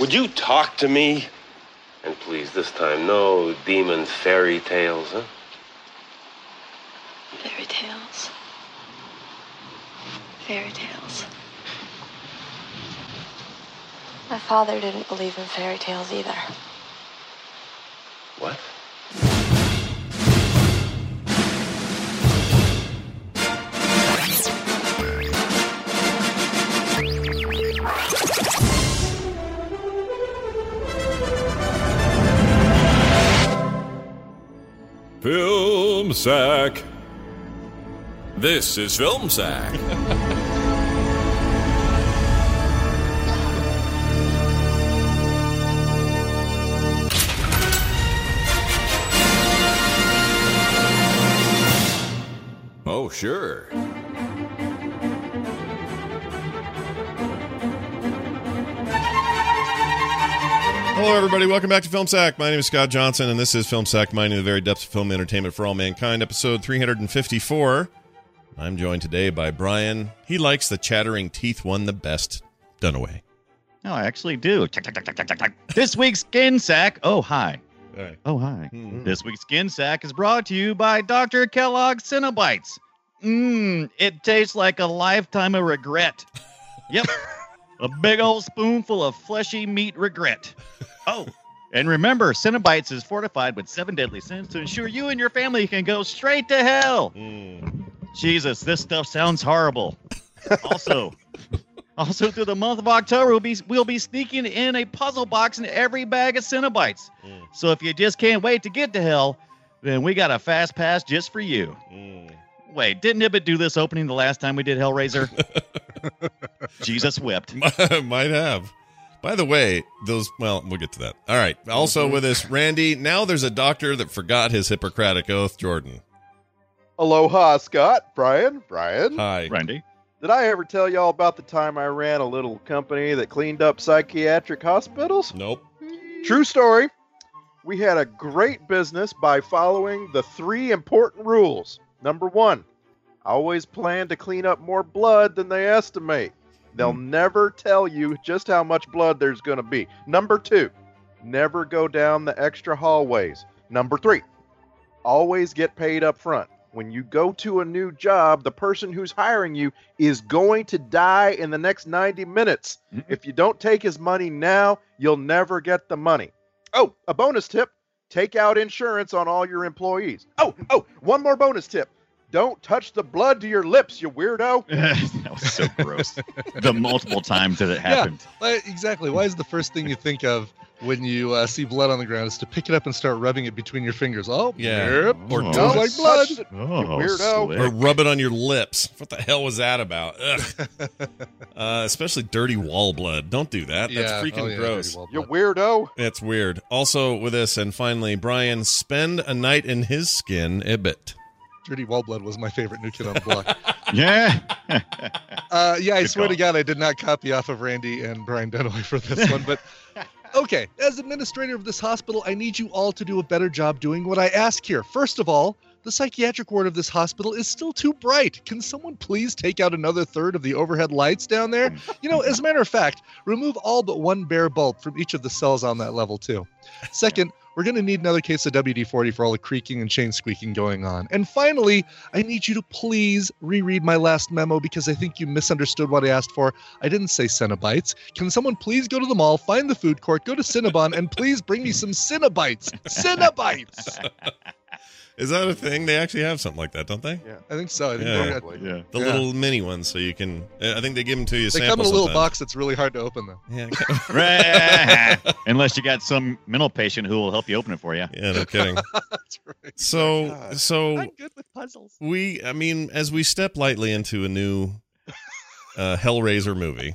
Would you talk to me? And please, this time, no demon fairy tales, huh? Fairy tales. Fairy tales. My father didn't believe in fairy tales either. What? Film Sack. This is Film Sack. oh, sure. Hello, everybody. Welcome back to Film Sack. My name is Scott Johnson, and this is Film Sack, mining the very depths of film entertainment for all mankind, episode 354. I'm joined today by Brian. He likes the chattering teeth one the best. Dunaway. No, I actually do. This week's Skin Sack. Oh, hi. Hey. Oh, hi. Mhm. This week's Skin Sack is brought to you by Dr. Kellogg's Cinnabites. Mmm, it tastes like a lifetime of regret. Yep. a big old spoonful of fleshy meat regret. Oh, and remember, Cinnabites is fortified with seven deadly sins to ensure you and your family can go straight to hell. Mm. Jesus, this stuff sounds horrible. also, also through the month of October, we'll be we'll be sneaking in a puzzle box in every bag of Cinnabites. Mm. So if you just can't wait to get to hell, then we got a fast pass just for you. Mm. Wait, didn't Ibbott do this opening the last time we did Hellraiser? Jesus wept. Might have. By the way, those, well, we'll get to that. All right. Also mm-hmm. with us, Randy. Now there's a doctor that forgot his Hippocratic oath, Jordan. Aloha, Scott. Brian. Brian. Hi. Randy. Did I ever tell y'all about the time I ran a little company that cleaned up psychiatric hospitals? Nope. True story. We had a great business by following the three important rules. Number one, always plan to clean up more blood than they estimate. They'll never tell you just how much blood there's going to be. Number two, never go down the extra hallways. Number three, always get paid up front. When you go to a new job, the person who's hiring you is going to die in the next 90 minutes. Mhm. If you don't take his money now, you'll never get the money. Oh, a bonus tip take out insurance on all your employees. Oh, oh, one more bonus tip don't touch the blood to your lips, you weirdo. that was so gross. the multiple times that it happened. Like, exactly. Why is the first thing you think of when you uh, see blood on the ground is to pick it up and start rubbing it between your fingers? Oh, Yeah. yep. Or Oh. Don't like blood. touch Oh, weirdo. slick. Or rub it on your lips. What the hell was that about? Ugh. uh, especially dirty wall blood. Don't do that. That's freaking Oh, yeah, gross. You blood. weirdo. That's weird. Also with this, and finally, Brian, spend a night in his skin, Ibbott. Dirty wall blood was my favorite new kid on the block. Yeah. Uh, yeah, I Good swear to. God, I did not copy off of Randy and Brian Dunaway for this one. But okay, as administrator of this hospital, I need you all to do a better job doing what I ask here. First of all, the psychiatric ward of this hospital is still too bright. Can someone please take out another third of the overhead lights down there? You know, as a matter of fact, remove all but one bare bulb from each of the cells on that level, too. Second, we're going to need another case of WD 40 for all the creaking and chain squeaking going on. And finally, I need you to please reread my last memo because I think you misunderstood what I asked for. I didn't say Cinnabites. Can someone please go to the mall, find the food court, go to Cinnabon, and please bring me some Cinnabites? Cinnabites! Is that a thing? They actually have something like that, don't they? Yeah, I think so. I think Yeah. they got- Probably. yeah. The Yeah. little mini ones, so you can. I think they give them to you. They come in a little sometimes. box that's really hard to open, though. Yeah, Right. Unless you got some mental patient who will help you open it for you. yeah, no kidding. That's right. So, God. so I'm good with puzzles. we, I mean, as we step lightly into a new uh, Hellraiser movie,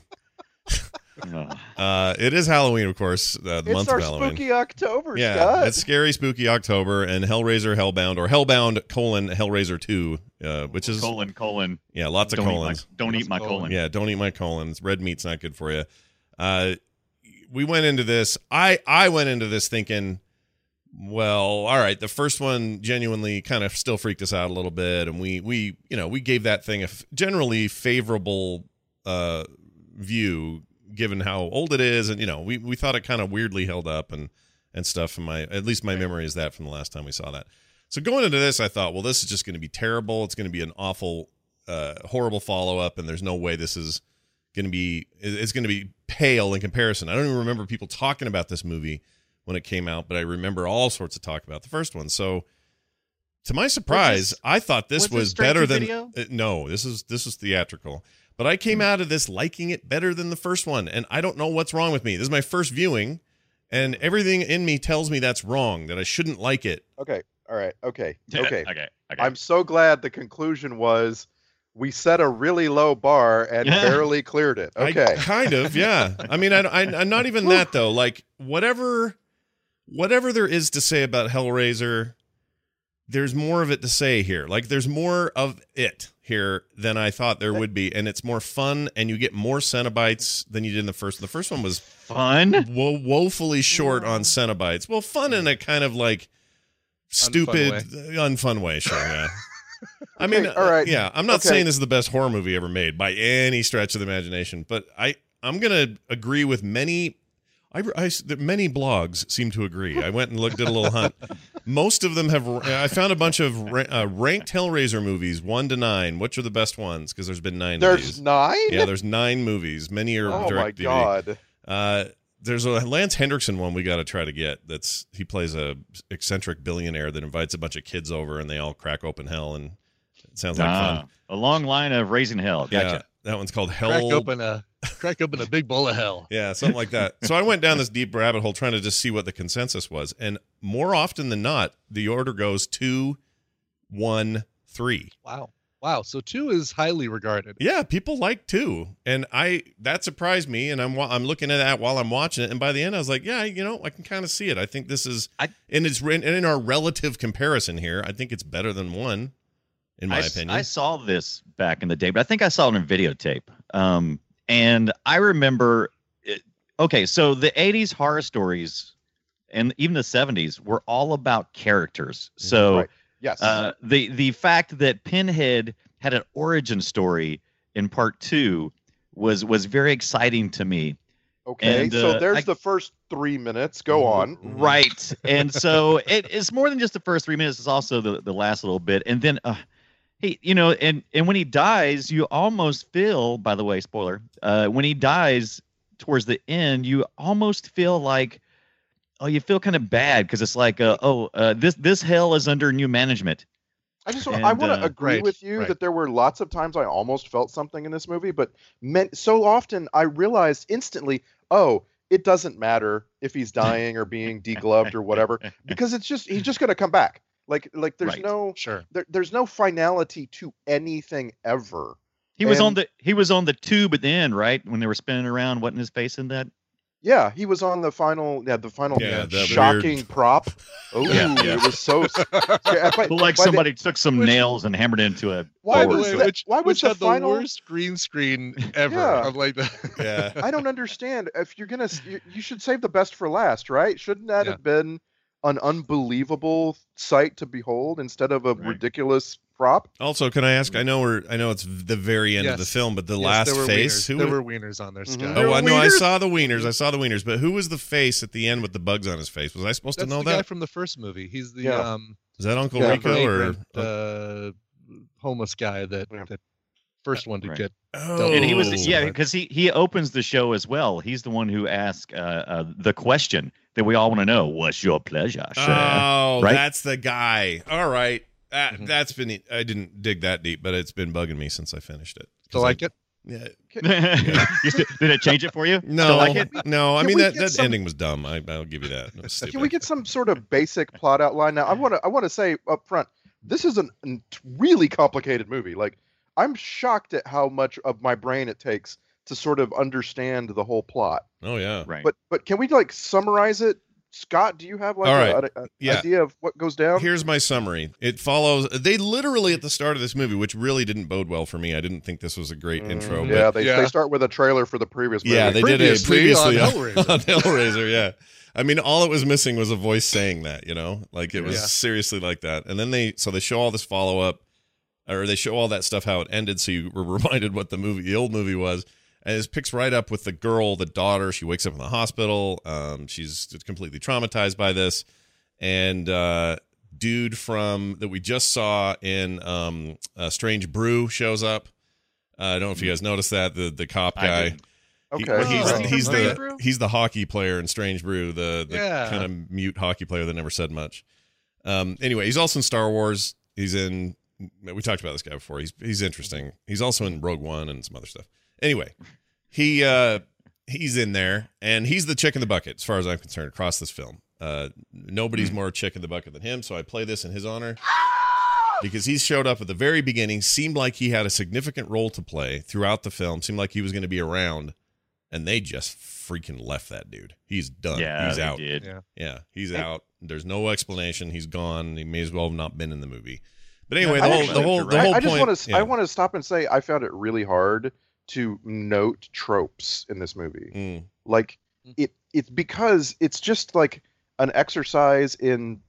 Uh, it is Halloween, of course, uh, the It's month our of Halloween. spooky October, yeah, Scott. it's scary, spooky October, and Hellraiser, Hellbound, or Hellbound colon Hellraiser two, uh, which is colon, colon. yeah, lots of Don't eat, my, don't eat my Colon. colon. Yeah, don't eat my colons. Red meat's not good for you. Uh, we went into this. I I went into this thinking, well, all right. The first one genuinely kind of still freaked us out a little bit, and we we you know we gave that thing a f- generally favorable uh view given how old it is, and you know, we we thought it kind of weirdly held up and and stuff. And my at least my memory is that from the last time we saw that. So going into this, I thought, well, this is just going to be terrible. It's going to be an awful, uh, horrible follow up, and there's no way this is going to be. It's going to be pale in comparison. I don't even remember people talking about this movie when it came out, but I remember all sorts of talk about the first one. So to my surprise, I thought this was was better than uh, no. This is this is theatrical. But I came mm. out of this liking it better than the first one, and I don't know what's wrong with me. This is my first viewing, and mm. everything in me tells me that's wrong. That I shouldn't like it. Okay. All right. Okay. Okay. okay. Okay. I'm so glad the conclusion was we set a really low bar and Yeah. barely cleared it. I- Okay. kind of, yeah. I mean, I, I, I'm not even that though. Like whatever, whatever there is to say about Hellraiser, there's more of it to say here. Like there's more of it here than I thought there would be, and it's more fun, and you get more Cenobites than you did in the first. The first one was Fun. wo- woefully short on Cenobites. Well, fun in a kind of like stupid, unfun way. Sure, yeah. I mean, Okay, all right. uh, yeah. I'm not Okay. saying this is the best horror movie ever made by any stretch of the imagination, but I I'm gonna agree with many. I, I that many blogs seem to agree. I went and looked at a little hunt. Most of them have. I found a bunch of ra- uh, ranked Hellraiser movies, one to nine. Which are the best ones? Because there's been nine. There's these. nine. Yeah, there's nine movies. Many are oh my direct DVD. god. Uh, there's a Lance Henriksen one we got to try to get. That's he plays a eccentric billionaire that invites a bunch of kids over and they all crack open hell and it sounds like Ah, fun. a long line of raising hell. Yeah, Gotcha. That one's called Hell. Crack open a crack open a big bowl of hell. Yeah, something like that. So I went down this deep rabbit hole trying to just see what the consensus was, and more often than not, the order goes two, one, three. Wow. Wow. So two is highly regarded. Yeah, people like two, and I that surprised me. And I'm I'm looking at that while I'm watching it, and by the end, I was like, yeah, you know, I can kind of see it. I think this is, I- and it's in, in our relative comparison here. I think it's better than one, in my I, s- opinion. I saw this back in the day, but I think I saw it on videotape. Um, and I remember, it, okay, so the 80s horror stories and even the 70s were all about characters. So Right. Yes. uh, the the fact that Pinhead had an origin story in part two was was very exciting to me. okay. and, so uh, there's I- the first three minutes. Go Mhm. on. Right. And so it, it's more than just the first three minutes, it's also the, the last little bit. And then uh he you know, and and when he dies, you almost feel, by the way, spoiler, uh when he dies towards the end, you almost feel like oh, you feel kind of bad because it's like uh, oh, uh, this this hell is under new management. I just I And, want to uh, agree right, with you right. that there were lots of times I almost felt something in this movie, but meant so often I realized instantly, oh, it doesn't matter if he's dying or being degloved or whatever, because it's just he's just gonna come back. Like like there's Right. no Sure. there, there's no finality to anything ever. He was on the he was on the tube at the end, right? When they were spinning around, wasn't his face in that? Yeah, he was on the final yeah the final Yeah, that shocking weird- prop. Oh, Yeah, yeah. it was so. s- yeah, but- like by the- somebody took some which- nails and hammered into a Why By the board. was way, that- which, why was which the had final- the worst green screen ever? Yeah. I'm like that. yeah. I don't understand. If you're gonna, you, you should save the best for last, right? Shouldn't that Yeah. have been an unbelievable sight to behold instead of a Right. ridiculous prop? Also, can I ask? I know we're I know it's the very end of the film, but the Yes, last there face. Wieners. Who? there wa- were wieners on there, Mhm. There oh, I know. I saw the wieners. I saw the wieners. But who was the face at the end with the bugs on his face? Was I supposed That's to know the guy that? from the first movie. He's the Yeah. um Is that Uncle Yeah, Rico or? immigrant, uh, homeless guy that Yeah. that first one to Right. get. oh, and he was Oh. yeah because he he opens the show as well he's the one who asked uh, uh the question that we all want to know what's your pleasure sir? Oh, Right? that's the guy. All right. That, Mhm. That's been. I didn't dig that deep, but it's been bugging me since I finished it. To like it? Yeah. You did it change it for you No, like it? no. I mean that, that some- ending was dumb. I, I'll give you that. It was stupid. Can we get some sort of basic plot outline now? I want to. I want to say up front, this is an, an really complicated movie. Like, I'm shocked at how much of my brain it takes to sort of understand the whole plot. oh yeah. right But but can we like summarize it? Scott, do you have like All a- right. a, a Yeah. idea of what goes down? Here's my summary. It follows. They literally at the start of this movie, which really didn't bode well for me. I didn't think this was a great intro. Mm, but yeah, they, Yeah. they start with a trailer for the previous movie. Yeah, they did it Previously previously on on Hellraiser. on Hellraiser. Yeah, I mean, all it was missing was a voice saying that. You know, like it was Yeah. seriously like that. And then they so they show all this follow up, or they show all that stuff how it ended, so you were reminded what the movie, the old movie was. And it picks right up with the girl, the daughter. She wakes up in the hospital. Um, she's completely traumatized by this, and uh, dude from that we just saw in um, uh, Strange Brew shows up. Uh, I don't know if you guys noticed that the the cop guy. didn't. He- Okay. he's Oh. he's Strange the Brew? he's the hockey player in Strange Brew, the the Yeah. kind of mute hockey player that never said much. Um, anyway, he's also in Star Wars. He's in. We talked about this guy before. He's he's interesting. He's also in Rogue One and some other stuff. Anyway, he uh he's in there, and he's the chick in the bucket as far as I'm concerned across this film. Uh, nobody's more chick in the bucket than him, so I play this in his honor because he showed up at the very beginning. Seemed like he had a significant role to play throughout the film. Seemed like he was going to be around, and they just freaking left that dude. He's done. Yeah, he's they out. did. Yeah. Yeah, he's out. There's no explanation. He's gone. He may as well have not been in the movie. But anyway, I the whole actually- the whole the I, whole I just point. want to yeah. I want to stop and say I found it really hard to note tropes in this movie. Mm. Like Mm. it it's because it's just like an exercise in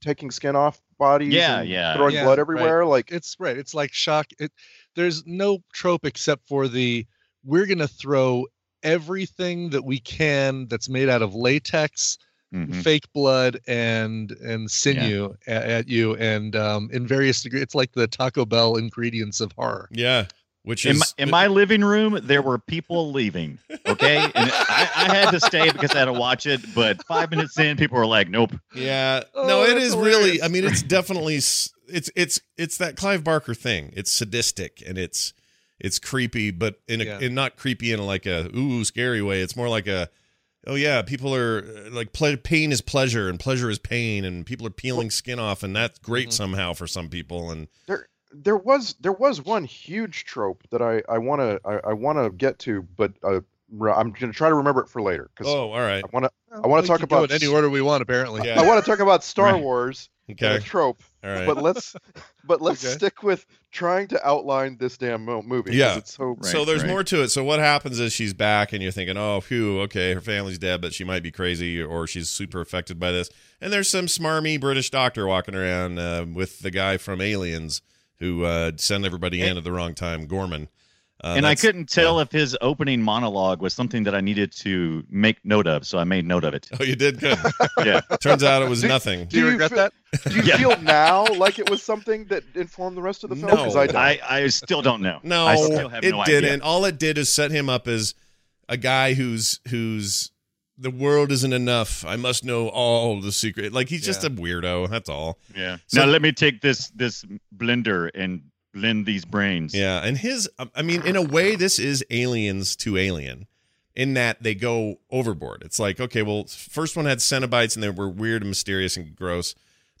taking skin off bodies Yeah, and yeah. throwing Yeah, blood right. everywhere like It's right. It's like shock. It there's no trope except for the we're gonna throw everything that we can that's made out of latex, Mhm. fake blood, and and sinew at, at you, and um, in various degrees. It's like the Taco Bell ingredients of horror. Yeah, which In is my, in my living room, there were people leaving. Okay, and I, I had to stay because I had to watch it. But five minutes in, people were like, "Nope." Yeah, Oh, no, it is that's is really. I mean, it's definitely it's it's it's that Clive Barker thing. It's sadistic and it's it's creepy, but in a Yeah. in not creepy in like a ooh scary way. It's more like a oh yeah, people are uh, like ple- pain is pleasure and pleasure is pain, and people are peeling skin off, and that's great Mhm. somehow for some people. And there there was there was one huge trope that I I want to I, I want to get to but uh, I'm going to try to remember it for later cuz oh, all right, I want to Well, wanna talk can go about in any order we want. Apparently. Yeah. I want to talk about Star Right. Wars and okay, a trope all right. but let's but let's Okay. stick with trying to outline this damn movie. Yeah. it's so Right, so there's right. more to it. So what happens is she's back, and you're thinking, "Oh, phew, okay, her family's dead, but she might be crazy, or she's super affected by this." And there's some smarmy British doctor walking around uh, with the guy from Aliens who uh, sent everybody in at the wrong time, Gorman. Uh, and I couldn't tell if his opening monologue was something that I needed to make note of, so I made note of it. Oh, you did good. Yeah. Turns out it was Do- nothing. Do you Do you regret feel- that? do you Yeah. feel now like it was something that informed the rest of the film No. 'Cause I. I, I still don't know. No, I still have it no didn't. idea. All it did is set him up as a guy who's who's the world isn't enough. I must know all the secret. Like he's just a weirdo. That's all. Yeah. So- now let me take this this blender and blend these brains. Yeah, and his I mean in a way this is aliens to alien in that they go overboard. It's like, okay, well, first one had Cenobites and they were weird and mysterious and gross.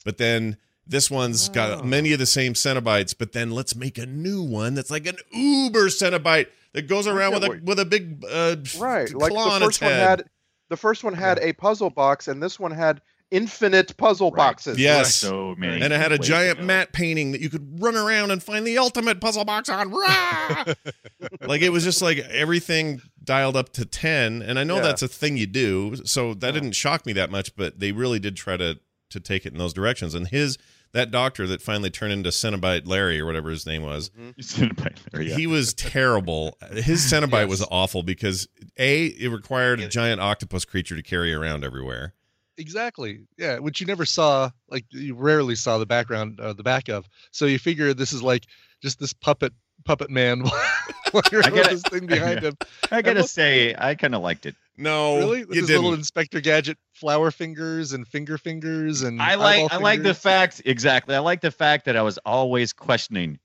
But then this one's Oh. got many of the same Cenobites, but then let's make a new one that's like an uber Cenobite that goes around with a with a big uh right like the on first one had the first one had a puzzle box and this one had infinite puzzle Right. boxes Yes. So many. and it had a giant go. matte painting that you could run around and find the ultimate puzzle box on. Like it was just like everything dialed up to 10 and I know Yeah. that's a thing you do, so that didn't shock me that much, but they really did try to to take it in those directions. And his that doctor that finally turned into Cenobite Larry or whatever his name was, yeah. he was terrible. His Cenobite was awful because A, it required a giant octopus creature to carry around everywhere. Exactly. Yeah, which you never saw, like you rarely saw the background, uh, the back of. So you figure this is like just this puppet puppet man walking around with gotta- this thing behind him. I gotta look- say, I kind of liked it. No, really, with you his didn't. little Inspector Gadget flower fingers and finger fingers and I like eyeball I like the fact exactly. I like the fact that I was always questioning,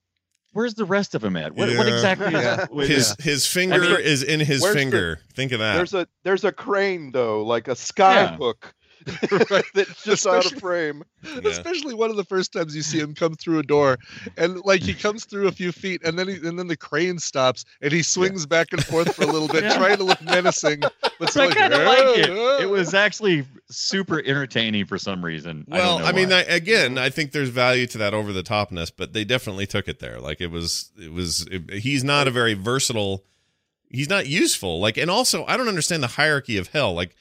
where's the rest of him at? What, what exactly Yeah. is with his his finger mean, is in his where's the- finger. Think of that. there's a there's a crane though like a sky Yeah. hook Right. that's just out of frame Yeah. Especially one of the first times you see him come through a door, and like he comes through a few feet, and then he, and then the crane stops, and he swings back and forth for a little bit, Yeah. trying to look menacing, but But still I like, kind of like it. "Ah, It was actually super entertaining for some reason. I Well, don't know I, mean. I, again, I think there's value to that over the topness, but they definitely took it there. Like it was, it was. It, he's not a very versatile. He's not useful. Like, and also, I don't understand the hierarchy of hell. Like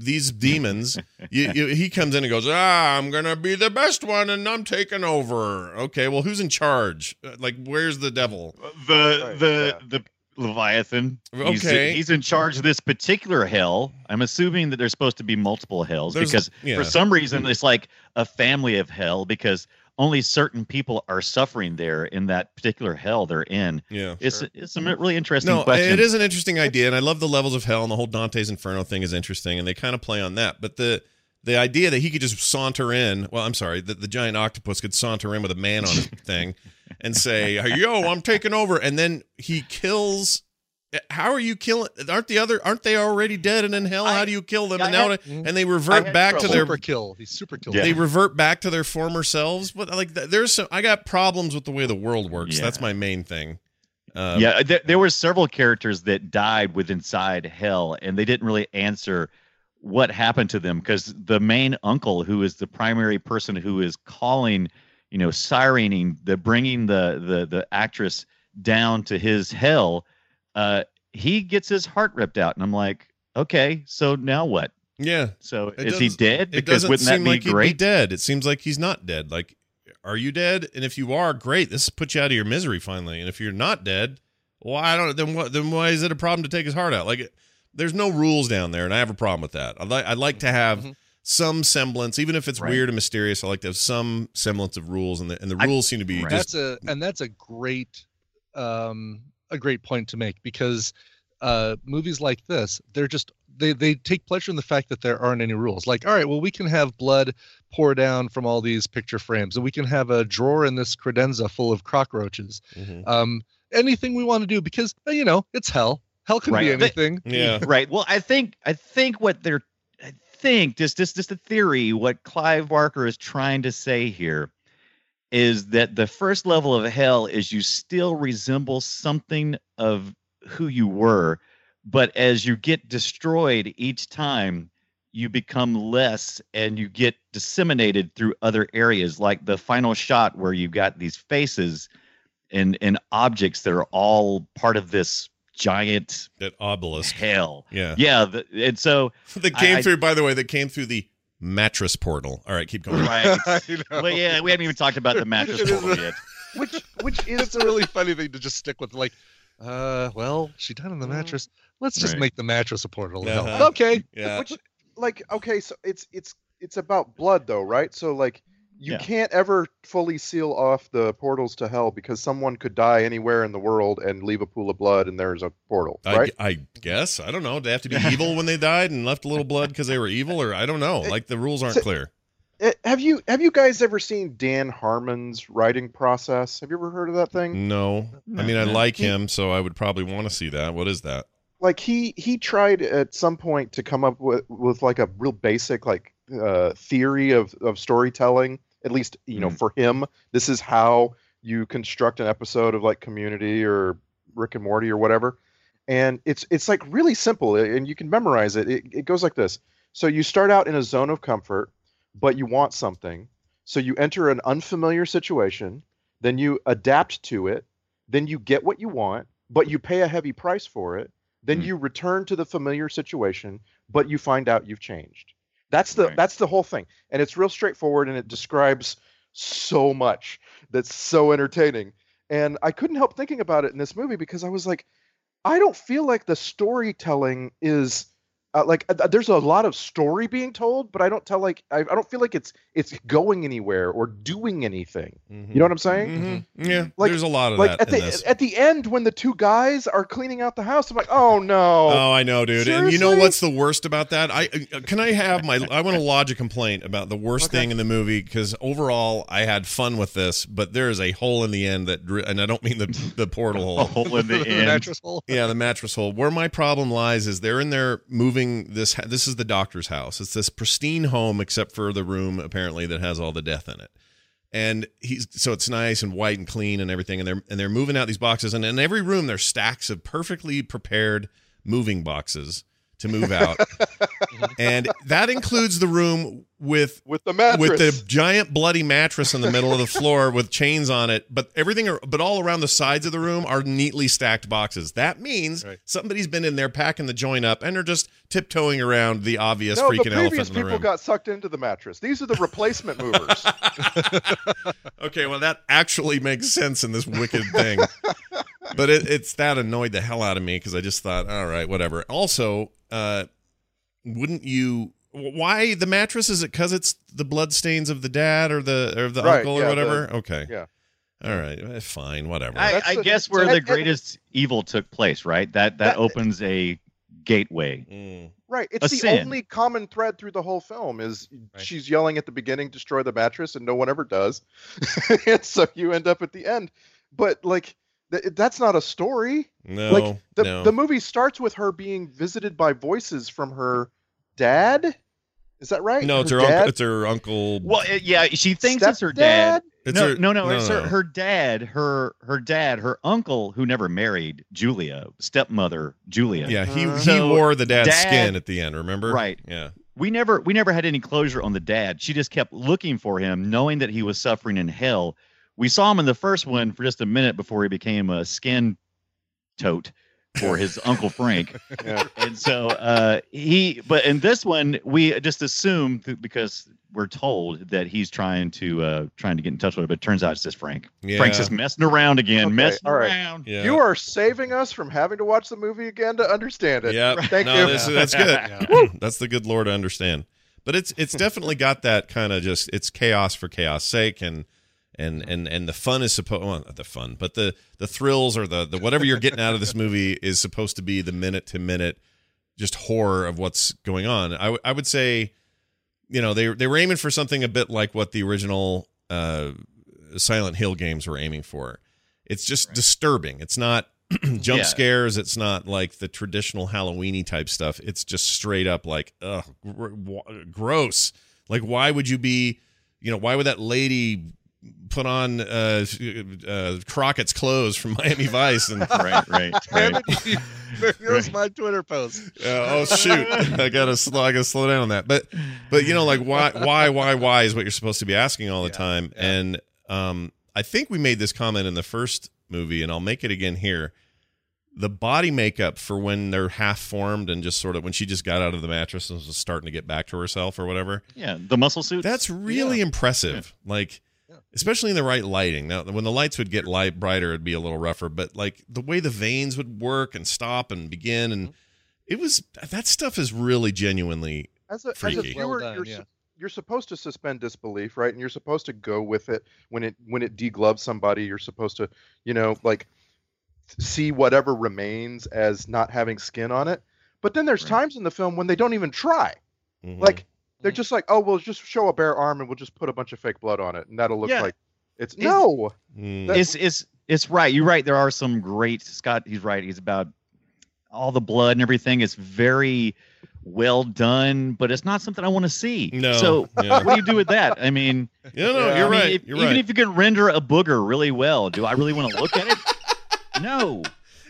these demons, you, you, he comes in and goes, "Ah, I'm gonna be the best one, and I'm taking over." Okay, well, who's in charge? Uh, Like, where's the devil? the Right, the yeah. the Leviathan. He's, Okay. he's in charge of this particular hell. I'm assuming that there's supposed to be multiple hells There's- because yeah. for some reason it's like a family of hell because only certain people are suffering there in that particular hell they're in. Yeah. It's it's a really interesting No, question. it is an interesting idea, and I love the levels of hell, and the whole Dante's Inferno thing is interesting, and they kind of play on that. But the the idea that he could just saunter in, well, I'm sorry, that the giant octopus could saunter in with a man on his thing and say, "Yo, I'm taking over," and then he kills. How are you killing? Aren't the other? Aren't they already dead and in hell? How do you kill them? I and now, had- and they revert had back to their super kill. He's super kill. Yeah. they revert back to their former selves. But like, there's some. I got problems with the way the world works. Yeah. That's my main thing. Um, yeah, there, there were several characters that died with inside hell, and they didn't really answer what happened to them because the main uncle, who is the primary person who is calling, you know, sirening the bringing the the the actress down to his hell, uh, he gets his heart ripped out, and I'm like, okay, so now what? yeah. So It is he doesn't- dead? It Because doesn't wouldn't that seem be like he'd be dead. It seems like he's not dead. Like, are you dead? And if you are, great. This puts you out of your misery finally. And if you're not dead, well, I don't. Then what? Then why is it a problem to take his heart out? Like, there's no rules down there, and I have a problem with that. I like. I like to have Mhm. some semblance, even if it's Right. weird and mysterious. I like to have some semblance of rules, and the and the I- rules seem to be Right. just that's a and that's a great um a great point to make because uh movies like this they're just they they take pleasure in the fact that there aren't any rules like all right well we can have blood pour down from all these picture frames and we can have a drawer in this credenza full of cockroaches Mhm. um anything we want to do because uh, you know it's hell hell can be Right. They- anything yeah. right. Well, I think I think what they're I think just just just a theory. What Clive Barker is trying to say here is that the first level of hell is you still resemble something of who you were, but as you get destroyed each time, you become less and you get disseminated through other areas, like the final shot where you've got these faces and and objects that are all part of this giant That obelisk. hell. Yeah. Yeah, the, and so I- came I- through. By the way, that came through the mattress portal. All right, keep going. right. Well, yeah, we haven't even talked about the mattress It is portal yet. Which which is it's a really funny thing to just stick with like uh well she died on the mattress let's just Right. make the mattress a portal to. Uh-huh. okay Yeah. which like okay so it's it's it's about blood though right so like you Yeah. can't ever fully seal off the portals to hell because someone could die anywhere in the world and leave a pool of blood and there's a portal right I guess I don't know. They have to be evil when they died and left a little blood because they were evil, or I don't know. Like the rules aren't So- clear. Eh, have you have you guys ever seen dan harmon's writing process have you ever heard of that thing No, I mean I like him, so I would probably want to see that. What is that? like he he tried at some point to come up with with like a real basic like uh theory of of storytelling at least you know Mhm. for him this is how you construct an episode of like community or rick and morty or whatever. And it's it's like really simple and you can memorize it. It, it goes like this. So you start out in a zone of comfort but you want something. So you enter an unfamiliar situation then you adapt to it then you get what you want but you pay a heavy price for it then Mm. you return to the familiar situation but you find out you've changed that's the Right. that's the whole thing and it's real straightforward and it describes so much that's so entertaining and i couldn't help thinking about it in this movie because i was like i don't feel like the storytelling is uh, like uh, there's a lot of story being told but i don't tell like I, I don't feel like it's it's going anywhere or doing anything you know what i'm saying Mhm. Yeah, Like- there's a lot of like that at in the this. at the end when the two guys are cleaning out the house i'm like oh no Oh, I know, dude. And you know what's the worst about that? I uh, can I have my I want to lodge a complaint about the worst Okay. thing in the movie because overall I had fun with this, but there is a hole in the end that, and I don't mean the the portal A hole. hole in the the end. mattress hole Yeah, the mattress hole. Where my problem lies is they're in there moving this. This is the doctor's house. It's this pristine home, except for the room apparently that has all the death in it. And he's so it's nice and white and clean and everything. And they're and they're moving out these boxes. And in every room there's stacks of perfectly prepared moving boxes to move out. and that includes the room with with the mattress with the giant bloody mattress in the middle of the floor with chains on it but everything are, but all around the sides of the room are neatly stacked boxes that means Right. somebody's been in there packing the joint up and they're just tiptoeing around the obvious no, the freaking elephant previous in the people room got sucked into the mattress. These are the replacement movers. okay well that actually makes sense in this wicked thing but it, it's that annoyed the hell out of me because I just thought, all right, whatever. Also, uh, wouldn't you? Why the mattress? Is it because it's the blood stains of the dad or the or the Right, uncle or yeah, whatever? okay, yeah. all right, eh, fine, whatever. I, I guess where the greatest evil took place, right? That that That- opens a gateway. Mm. Right. A It's the sin. only common thread through the whole film is Right. she's yelling at the beginning, destroy the mattress, and no one ever does. and so you end up at the end. But like th- that's not a story. No, like the no. the movie starts with her being visited by voices from her dad. Is that right? no, it's her dad? uncle. It's her uncle. Well, it- yeah, she thinks it's her dad. Stepdad? It's no, her- no, no, no, it's. Her, her dad, her her dad, her uncle who never married Julia, stepmother Julia. Yeah, he Uh, he So, wore the dad's dad- skin at the end. Remember? Right. Yeah. We never we never had any closure on the dad. She just kept looking for him, knowing that he was suffering in hell. We saw him in the first one for just a minute before he became a skin tote for his uncle Frank. Yeah. and so uh he but in this one we just assume th- because we're told that he's trying to uh trying to get in touch with her but it turns out it's just frank Yeah. frank's just messing around again Okay, messing all right. around Yeah. You are saving us from having to watch the movie again to understand it. Yeah. Thank no, you. This, that's good. Yeah. that's the good lore to understand. But it's it's definitely got that kind of just it's chaos for chaos sake and and and and the fun is supposed well, the fun, but the the thrills or the the whatever you're getting out of this movie is supposed to be the minute to minute just horror of what's going on. I w- I would say you know they they were aiming for something a bit like what the original uh Silent Hill games were aiming for. It's just disturbing. It's not jump Yeah. scares. It's not like the traditional Halloweeny type stuff. It's just straight up like, ugh, gr- w- gross. Like, why would you be, you know, why would that lady put on uh, uh, Crockett's clothes from Miami Vice and right right right it, you- there my Twitter post. Uh, oh shoot! I gotta slow. I gotta slow down on that. But but you know, like why why why why is what you're supposed to be asking all the Yeah, time. yeah. And um, I think we made this comment in the first movie, and I'll make it again here. The body makeup for when they're half formed and just sort of when she just got out of the mattress and was starting to get back to herself or whatever. yeah the muscle suit That's really impressive. Like, Yeah. Especially in the right lighting. Now, when the lights would get light brighter, it'd be a little rougher. But like the way the veins would work and stop and begin, and it was that stuff is really genuinely. As a, as a Freaky. viewer, Well done, you're, yeah. you're supposed to suspend disbelief, right? And you're supposed to go with it when it when it degloves somebody. You're supposed to, you know, like see whatever remains as not having skin on it. But then there's Right. times in the film when they don't even try. Mhm. Like they're just like, oh, we'll just show a bare arm and we'll just put a bunch of fake blood on it, and that'll look Yeah. like it's Is- no. Mm. it's it's it's right you're right there are some great scott he's right he's about all the blood and everything it's very well done but it's not something i want to see No, so yeah. what do you do with that i mean Yeah, no, you're I mean, right. if- you're even right. if you can render a booger really well, do I really want to look at it? no.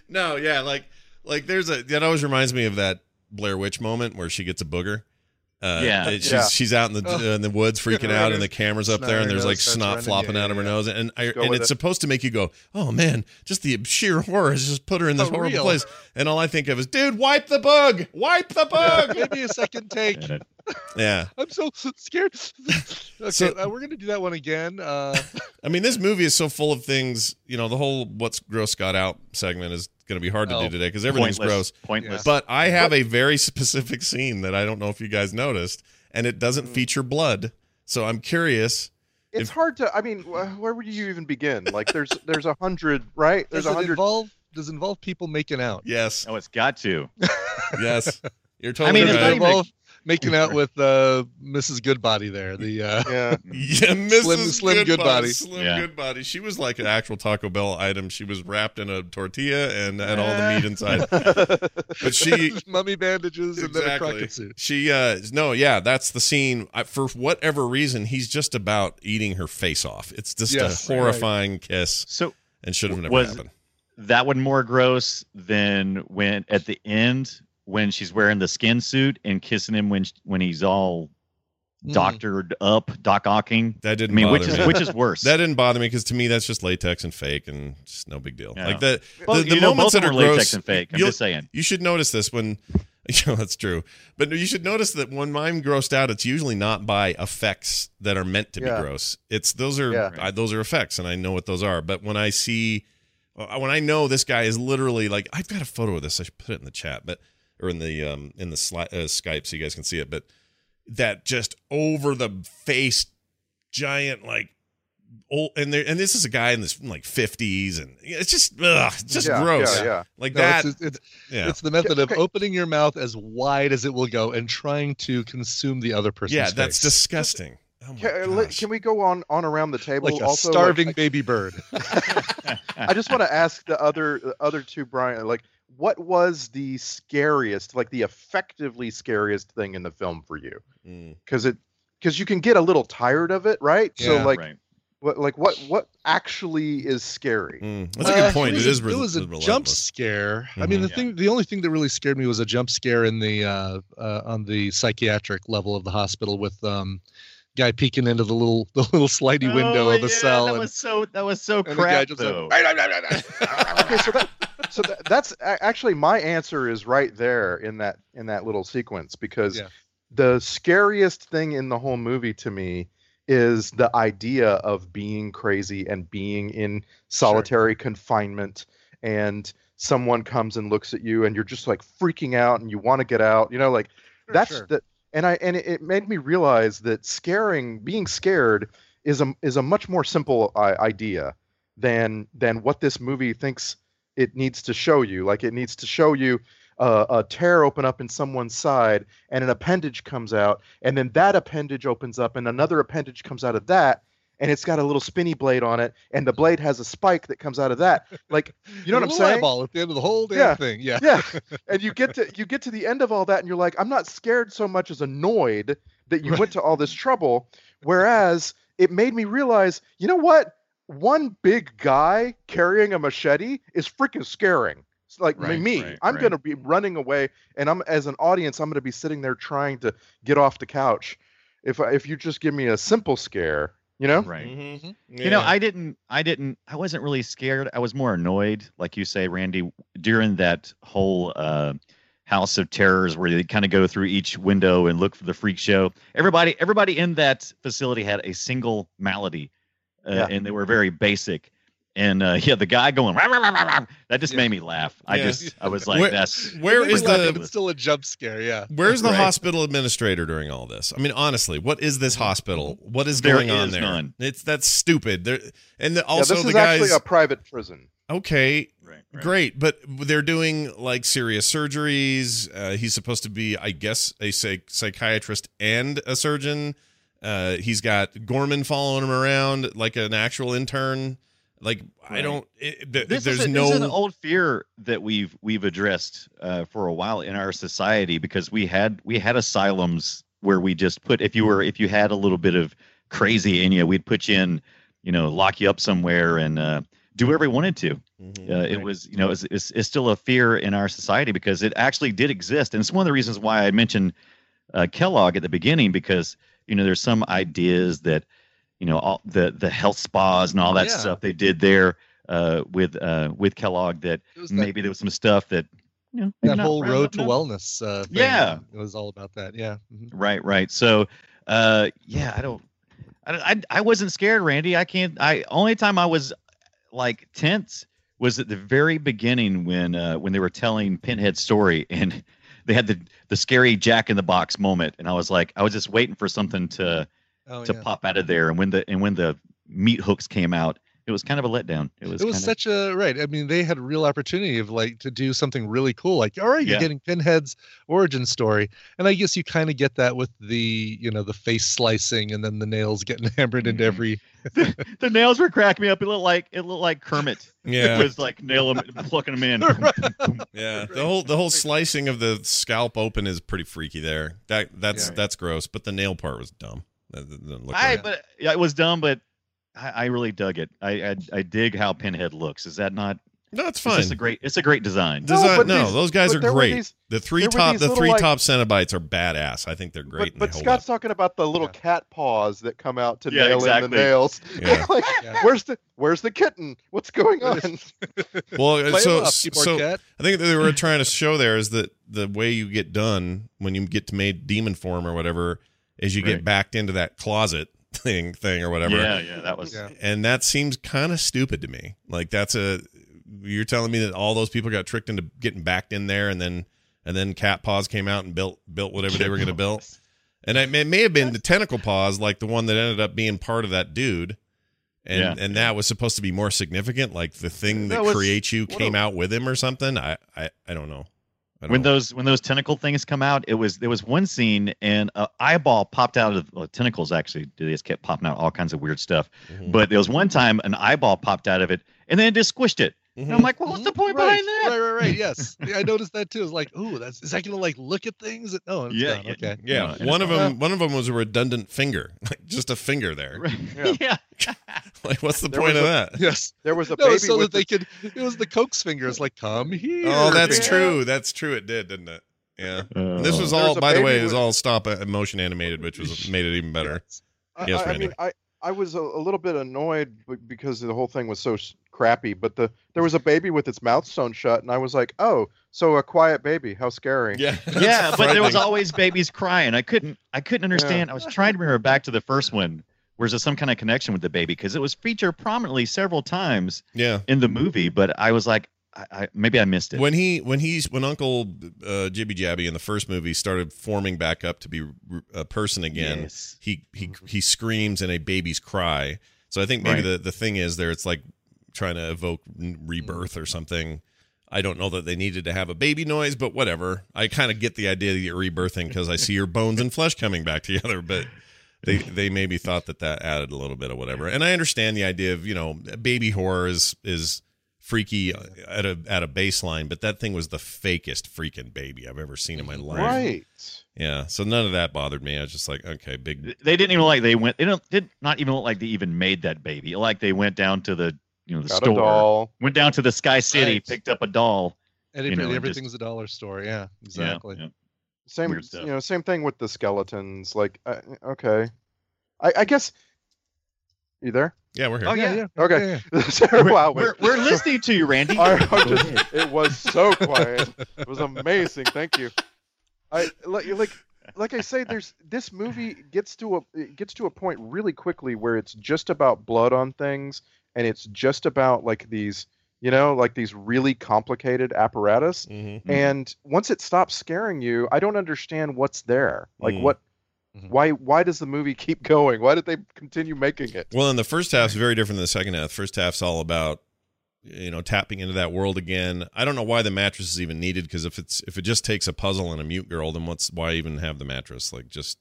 no, yeah, like like there's a that always reminds me of that Blair Witch moment where she gets a booger. Uh, Yeah. it- she's Yeah. she's out in the Oh. uh, in the woods freaking out, and the camera's up there, and there's like snot running. flopping out of her yeah, nose, and I and it's it. supposed to make you go, oh man, just the sheer horror has just put her in this Oh, horrible real. place, and all I think of is, dude, wipe the bug, wipe the bug. Maybe a second take. yeah, I'm so scared. okay, So- uh, we're gonna do that one again. Uh, I mean, this movie is so full of things. You know, the whole "What's Gross Got Out" segment is going to be hard to Oh, do today because everything's Pointless. gross. Pointless. But I have a very specific scene that I don't know if you guys noticed, and it doesn't Mm. feature blood. So I'm curious. It's If- hard to. I mean, where would you even begin? Like, there's there's a hundred, right? There's does a it hundred. involve? Does involve people making out? Yes, oh, it's got to. yes, you're I totally mean, Does it's not right. even- involve making out with uh, Mrs. Goodbody there? The uh, Yeah. Yeah, Mrs. Slim- Slim Goodbody. Slim Yeah. Goodbody. She was like an actual Taco Bell item. She was wrapped in a tortilla and had all the meat inside. But she mummy bandages and then a exactly. crockett suit. She uh no, yeah, that's the scene. I, for whatever reason, he's just about eating her face off. It's just Yes, a horrifying kiss So and should have never Was- happened. that one more gross than when at the end when she's wearing the skin suit and kissing him when when he's all Mm. doctored up, doc ocking. That didn't mean, bother which is which is worse? that didn't bother me because to me that's just latex and fake and just no big deal. Yeah. Like the well, the, the you know, moments both that are are gross. latex and fake. I'm you'll- just saying. You should notice this when you know that's true. But you should notice that when I'm grossed out, it's usually not by effects that are meant to Yeah. be gross. It's those are Yeah. I, those are effects, and I know what those are. But when I see Uh, When I know this guy is literally like, I've got a photo of this. I should put it in the chat, but or in the um in the sli- uh, Skype so you guys can see it. But that just over the face giant like old and there and this is a guy in this like 50s and it's just ugh, it's just Yeah, gross. Yeah, yeah. Like No, that. it's, it's, yeah. it's the method of Okay. opening your mouth as wide as it will go and trying to consume the other person's yeah, that's face. disgusting. Oh my Can, gosh. can we go on on around the table? like a also, starving like, baby bird. I just want to ask the other the other two, Brian. Like, what was the scariest, like the effectively scariest thing in the film for you? Mm. Because it because you can get a little tired of it, right? Yeah, So like, right. what like what what actually is scary? Mm. That's a Uh, good point. It was, It is a, re- it was a relentless. jump scare. I mean, Mhm. the Yeah. thing, the only thing that really scared me was a jump scare in the uh, uh, on the psychiatric level of the hospital with um, guy peeking into the little the little slidey oh, window Oh, of the yeah, cell. That and, was so that was so and the guy crap just though. okay, so that so that, that's actually my answer is right there in that in that little sequence because Yeah. the scariest thing in the whole movie to me is the idea of being crazy and being in solitary confinement and someone comes and looks at you and you're just like freaking out and you want to get out you know like Sure, that's sure. the and i and it, made me realize that scaring being scared is a is a much more simple uh, idea than than what this movie thinks it needs to show you. Like it needs to show you uh, a tear open up in someone's side and an appendage comes out and then that appendage opens up and another appendage comes out of that and it's got a little spinny blade on it and the blade has a spike that comes out of that like you know what i'm saying Eyeball at the end of the whole damn Yeah. thing. Yeah. yeah and you get to you get to the end of all that and you're like i'm not scared so much as annoyed that you went to all this trouble whereas it made me realize you know what one big guy carrying a machete is freaking scaring It's like Right, me right, i'm right. going to be running away and i'm as an audience i'm going to be sitting there trying to get off the couch if if you just give me a simple scare you know Right. Mhm. You know, I didn't, I didn't, I wasn't really scared. I was more annoyed, like you say, Randy, during that whole uh, House of Terrors where they kind of go through each window and look for the freak show. Everybody, everybody in that facility had a single malady, uh, Yeah. and they were very basic. And uh, yeah, the guy going "Rah, rah, rah, rah, rah," that just Yeah. made me laugh. I Yeah. just, I was like, Where- that's Where It is made me laugh, the It's still a jump scare. Yeah. Where's the Right. hospital administrator during all this? I mean, honestly, what is this hospital? What is There going on there? none. It's that's stupid. There and the, yeah, also this the is guys. actually a private prison okay, right, great, but they're doing like serious surgeries. Uh, he's supposed to be, I guess, a psych- psychiatrist and a surgeon. Uh, he's got Gorman following him around like an actual intern. Like I don't. It, th- this there's is a, no. this is an old fear that we've we've addressed uh, for a while in our society because we had we had asylums where we just put if you were if you had a little bit of crazy in you we'd put you in you know lock you up somewhere and uh, do whatever we wanted to Mhm. uh, it Right. was you know it's, it's, it's still a fear in our society because it actually did exist and it's one of the reasons why i mentioned uh, kellogg at the beginning because you know there's some ideas that you know all the the health spas and all that Yeah. stuff they did there uh, with uh, with kellogg that that, maybe there was some stuff that you know that whole road up to now. wellness. Uh, thing. Yeah. It was all about that. Yeah. Mhm. Right, right. So, uh, yeah, I don't, I, I, I wasn't scared, Randy. I can't. I only time I was like tense was at the very beginning when uh, when they were telling Pinhead's story and they had the the scary Jack in the Box moment, and I was like, I was just waiting for something to Oh, to yeah. pop out of there, and when the and when the meat hooks came out, it was kind of a letdown. It was. it was kind such a right. I mean, they had a real opportunity of like to do something really cool. Like, all right, you're Yeah. getting Pinhead's origin story, and I guess you kind of get that with the you know the face slicing and then the nails getting hammered into Mhm. every. of, the nails were cracking me up. It looked like it looked like Kermit. Yeah. It was like nail them, plucking them in. Yeah, the whole the whole slicing of the scalp open is pretty freaky there. That that's Yeah. that's gross, but the nail part was dumb. That didn't look I right. but yeah, it was dumb, but I, I really dug it. I, I I dig how Pinhead looks. Is that not? no, it's It's fine. just a great. It's a great design. No, Design, but no, these- those guys are great. these- the three top the three like- top Cenobites are badass. I think they're great. But, but they Scott's up. talking about the little Yeah. cat paws that come out to Yeah, nail in the nails. Yeah. like, Yeah. where's the where's the kitten? What's going on? Well, so it off, keyboard so cat. I think that they were trying to show there is that the way you get done when you get to made demon form or whatever is you get backed into that closet thing thing or whatever. Yeah, yeah, that was. Yeah. and that seems kind of stupid to me. Like that's a you're telling me that all those people got tricked into getting backed in there, and then and then Cat Paws came out and built built whatever they were going to build. And it may, it may have been the tentacle paws, like the one that ended up being part of that dude. And Yeah. and that was supposed to be more significant, like the thing that, That was- creates you came a- out with him or something. I I, I don't know. When know. those when those tentacle things come out, it was there was one scene and an eyeball popped out of well, tentacles. Actually, they just kept popping out all kinds of weird stuff. Mhm. But there was one time an eyeball popped out of it, and then it just squished it. And I'm like, well, what's the point right, behind that? Right, right, right. Yes, yeah, I noticed that too. It's like, ooh, that's is that gonna like look at things? No, it's Yeah, not. okay. yeah, No, one of it's- them one of them was a redundant finger, like just a finger there. Yeah. yeah. Like, what's the There point of a- that? Yes. There was a No, baby so with that they could. It was the Coke's fingers, like come here. Oh, that's Yeah. true. That's true. It did, didn't it? Yeah. And this was all, a by the way, baby it was all stop uh, motion animated, which was made it even better. Yes. I, Yes, I- I mean, I, I was a, a little bit annoyed because the whole thing was so crappy. But the there was a baby with its mouth sewn shut, and I was like, oh, so a quiet baby. How scary. Yeah. yeah, but there was always babies crying. I couldn't I couldn't understand. I was trying to remember back to the first one. Was there some kind of connection with the baby? Because it was featured prominently several times Yeah. in the movie, but I was like, I, I maybe I missed it. When he when he's when Uncle uh, Jibby Jabby in the first movie started forming back up to be a person again, Yes. he he he screams in a baby's cry. So I think maybe Right. the the thing is there it's like trying to evoke rebirth or something. I don't know that they needed to have a baby noise, but whatever. I kind of get the idea that you're rebirthing because I see your bones and flesh coming back together, but they they maybe thought that that added a little bit of whatever. And I understand the idea of you know baby horror is is freaky at a at a baseline, but that thing was the fakest freaking baby I've ever seen in my life. Right. Yeah. So none of that bothered me. I was just like, okay, big. they didn't even like they went. They don't did not even look like they even made that baby. Like they went down to the you know the Got a store, doll. went down to the Sky City, Right. picked up a doll. And You know, and everything's a dollar store. Yeah, Yeah, exactly. yeah. Same, you know, same thing with the skeletons. Like, uh, okay, I, I guess. You there? Yeah, we're here. Oh, yeah. yeah. Okay. We're, wow. we're, we're listening to you, Randy. I, I just, it was so quiet. It was amazing. Thank you. I like like like I say, there's this movie gets to a it gets to a point really quickly where it's just about blood on things, and it's just about like these you know like these really complicated apparatus. Mm-hmm. Mhm. And once it stops scaring you, I don't understand what's there. Like Mm. what. Mhm. Why? Why does the movie keep going? Why did they continue making it? Well, and the first half, half's very different than the second half. The first half's all about you know tapping into that world again. I don't know why the mattress is even needed because if it's if it just takes a puzzle and a mute girl, then what's why even have the mattress? Like just.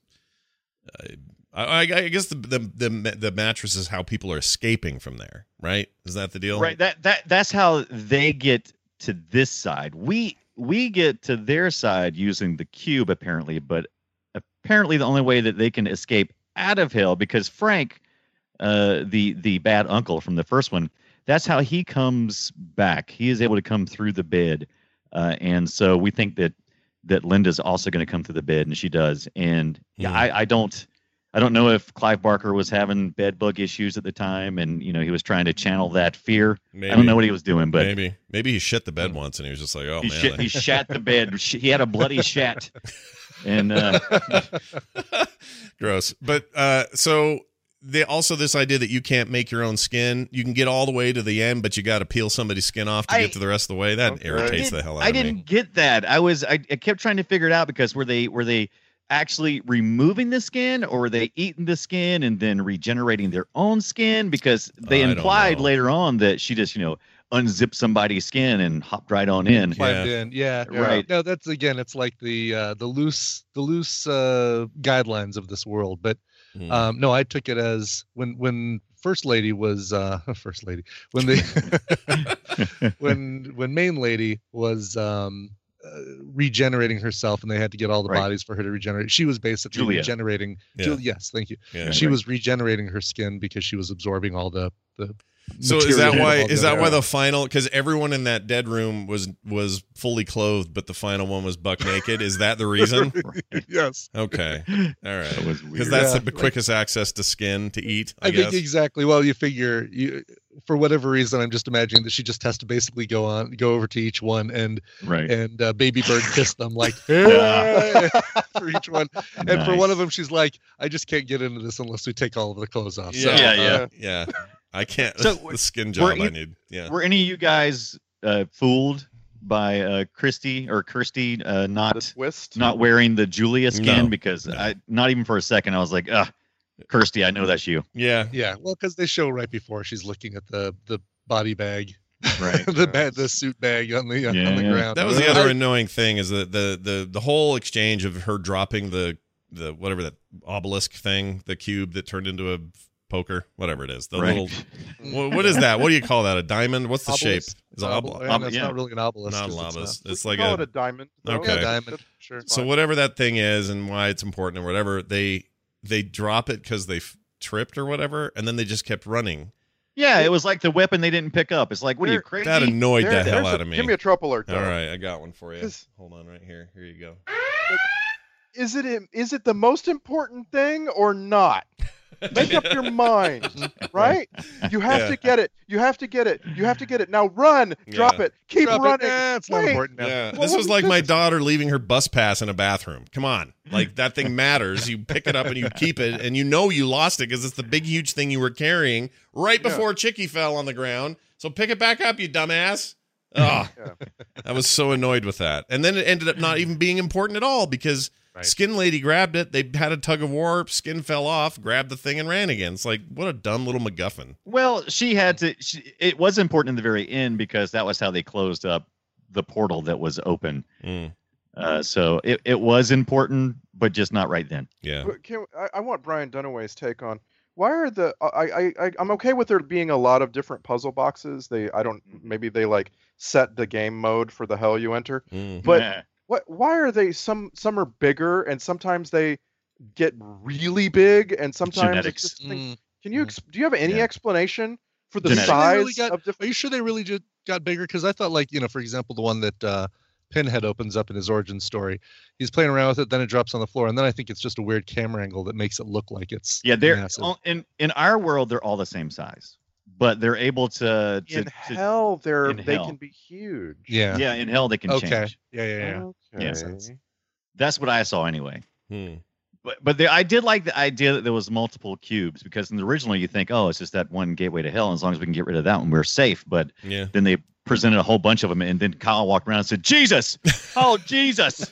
Uh, I, I I guess the, the the the mattress is how people are escaping from there, right? Is that the deal? Right. That that that's how they get to this side. We we get to their side using the cube apparently, but apparently the only way that they can escape out of hell because Frank, uh, the the bad uncle from the first one, that's how he comes back. He is able to come through the bed, uh, and so we think that that Linda's also going to come through the bed, and she does. And yeah, Hmm. I, I don't. I don't know if Clive Barker was having bed bug issues at the time, and you know he was trying to channel that fear. Maybe. I don't know what he was doing, but maybe maybe he shit the bed once and he was just like, oh he man, shit, he shat the bed. He had a bloody shat, and uh, gross. But uh, so they also this idea that you can't make your own skin. You can get all the way to the end, but you got to peel somebody's skin off to I- get to the rest of the way. That Okay. irritates I the hell out I of me. I didn't get that. I was I, I kept trying to figure it out because were they were they actually removing the skin or were they eating the skin and then regenerating their own skin because they I implied later on that she just you know unzipped somebody's skin and hopped right on in. Climbed in. Yeah. Yeah. Right. No, that's again, it's like the uh, the loose the loose uh, guidelines of this world. But Mm. um, no, I took it as when when first lady was uh, first lady when the when when main lady was um, uh, regenerating herself and they had to get all the Right. bodies for her to regenerate. She was basically Julia. regenerating. Yeah. Jul- yes, thank you. yeah. She was regenerating her skin because she was absorbing all the the. So is that why? Is that together. why the final? Because everyone in that dead room was was fully clothed, but the final one was buck naked. Is that the reason? yes. Okay, all That right. was Because weird. that's Yeah. the quickest access to skin to eat. I, I, guess. think exactly. Well, you figure you, for whatever reason, I'm just imagining that she just has to basically go on, go over to each one and right. and uh, baby bird kiss them like "Hey," for each one. And for one of them, she's like, "I just can't get into this unless we take all of the clothes off." So, Yeah, yeah. uh, yeah. I can't. So, the skin were job I need. Yeah. Were any of you guys uh, fooled by uh, Christy or Kirsty uh, not twist. not wearing the Julia skin No, because no. I not even for a second I was like, ah, Kirsty, I know that's you. Yeah. Yeah, well, because they show right before she's looking at the the body bag, Right. the bag, the suit bag on the on the yeah. ground. That was the other I- annoying thing is that the the the whole exchange of her dropping the the whatever that obelisk thing, the cube that turned into a poker, whatever it is, the Right. little wha- what is that? What do you call that? A diamond? What's the shape? Obelisk. Is it obel- Obel- ob- it's yeah. not really an obelisk. not a 'cause it's obelisk. We It's can like call a it a diamond. though. Okay. Yeah, diamond. Sure. so whatever that thing is and why it's important or whatever they they drop it because they f- tripped or whatever and then they just kept running Yeah, it was like the weapon they didn't pick up. It's like, what are you crazy? that annoyed There- the hell out a- of me Give me a trope alert. all though. right i got one for you hold on right here here you go Is it is it the most important thing or not? Make up your mind, right? You have Yeah. to get it. You have to get it. You have to get it. Now run, drop Yeah. it, keep Drop it. running. Eh, it's not important now. yeah Well, this was was like my this? daughter leaving her bus pass in a bathroom come on like that thing matters you pick it up and you keep it and you know you lost it because it's the big huge thing you were carrying right Yeah. before chicky fell on the ground so pick it back up you dumbass oh Yeah. I was so annoyed with that. And then it ended up not even being important at all because Right. Skin Lady grabbed it. They had a tug of war. Skin fell off, grabbed the thing, and ran again. It's like, what a dumb little MacGuffin. Well, she had to. She, it was important in the very end because that was how they closed up the portal that was open. Mm, Uh, so it, it was important, but just not right then. yeah. Can, I, I want Brian Dunaway's take on why are the I, I I I'm okay with there being a lot of different puzzle boxes. They I don't maybe they like set the game mode for the hell you enter. Mm. But Yeah. What why are they some some are bigger and sometimes they get really big and sometimes Genetics. it's just Mm. can you ex- do you have any Yeah. explanation for the Genetics. Size really got- of different Are you sure they really just got bigger? Because I thought, like, you know, for example, the one that uh, Pinhead opens up in his origin story, he's playing around with it, then it drops on the floor, and then I think it's just a weird camera angle that makes it look like it's Yeah, they're massive. all- in in our world. They're all the same size, but they're able to. to, in to- hell they're in they hell. can be huge. yeah. yeah, in hell they can Okay. change. Yeah, yeah, yeah. Okay. Yeah, so That's what I saw anyway. Hmm. But but the, I did like the idea that there was multiple cubes because in the original you think, oh, it's just that one gateway to hell, and as long as we can get rid of that one, we're safe. But Yeah. then they presented a whole bunch of them, and then Kyle walked around and said, "Jesus, oh Jesus,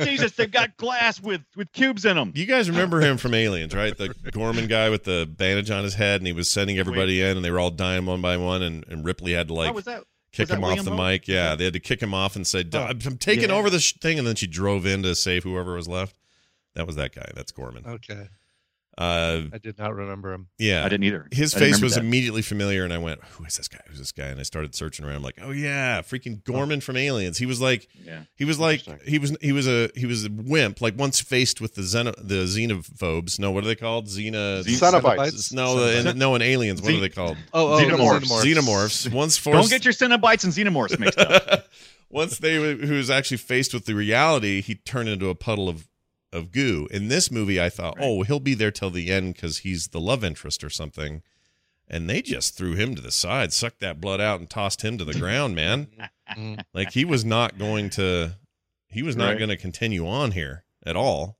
Jesus, they've got glass with with cubes in them." You guys remember him from Aliens, right? The Gorman guy with the bandage on his head, and he was sending everybody in, and they were all dying one by one, and, and Ripley had to like oh, was that? kick him off William the mic. Yeah, they had to kick him off and say, Oh, "I'm I'm taking yeah. over this thing," and then she drove in to save whoever was left. That was that guy. That's Gorman. Okay. Uh, I did not remember him. yeah, I didn't either. his I face was that. immediately familiar, and I went, "Who is this guy? Who's this guy?" And I started searching around. I'm like, "Oh yeah, freaking Gorman from Aliens." He was like, Yeah. he was like, he was he was a he was a wimp. Like once faced with the xeno, the xenophobes. No, what are they called? Xena. Cenobites. No, the, in, no, in Aliens, what Xen- are they called? Oh, oh, Xenomorphs. Xenomorphs. Once forced. Don't get your Cenobites and Xenomorphs mixed up. once they who was actually faced with the reality, he turned into a puddle of of goo. In this movie, I thought, Right. oh, he'll be there till the end because he's the love interest or something. And they just threw him to the side, sucked that blood out, and tossed him to the ground, man. Mm. Like he was not going to, he was not Right. going to continue on here at all.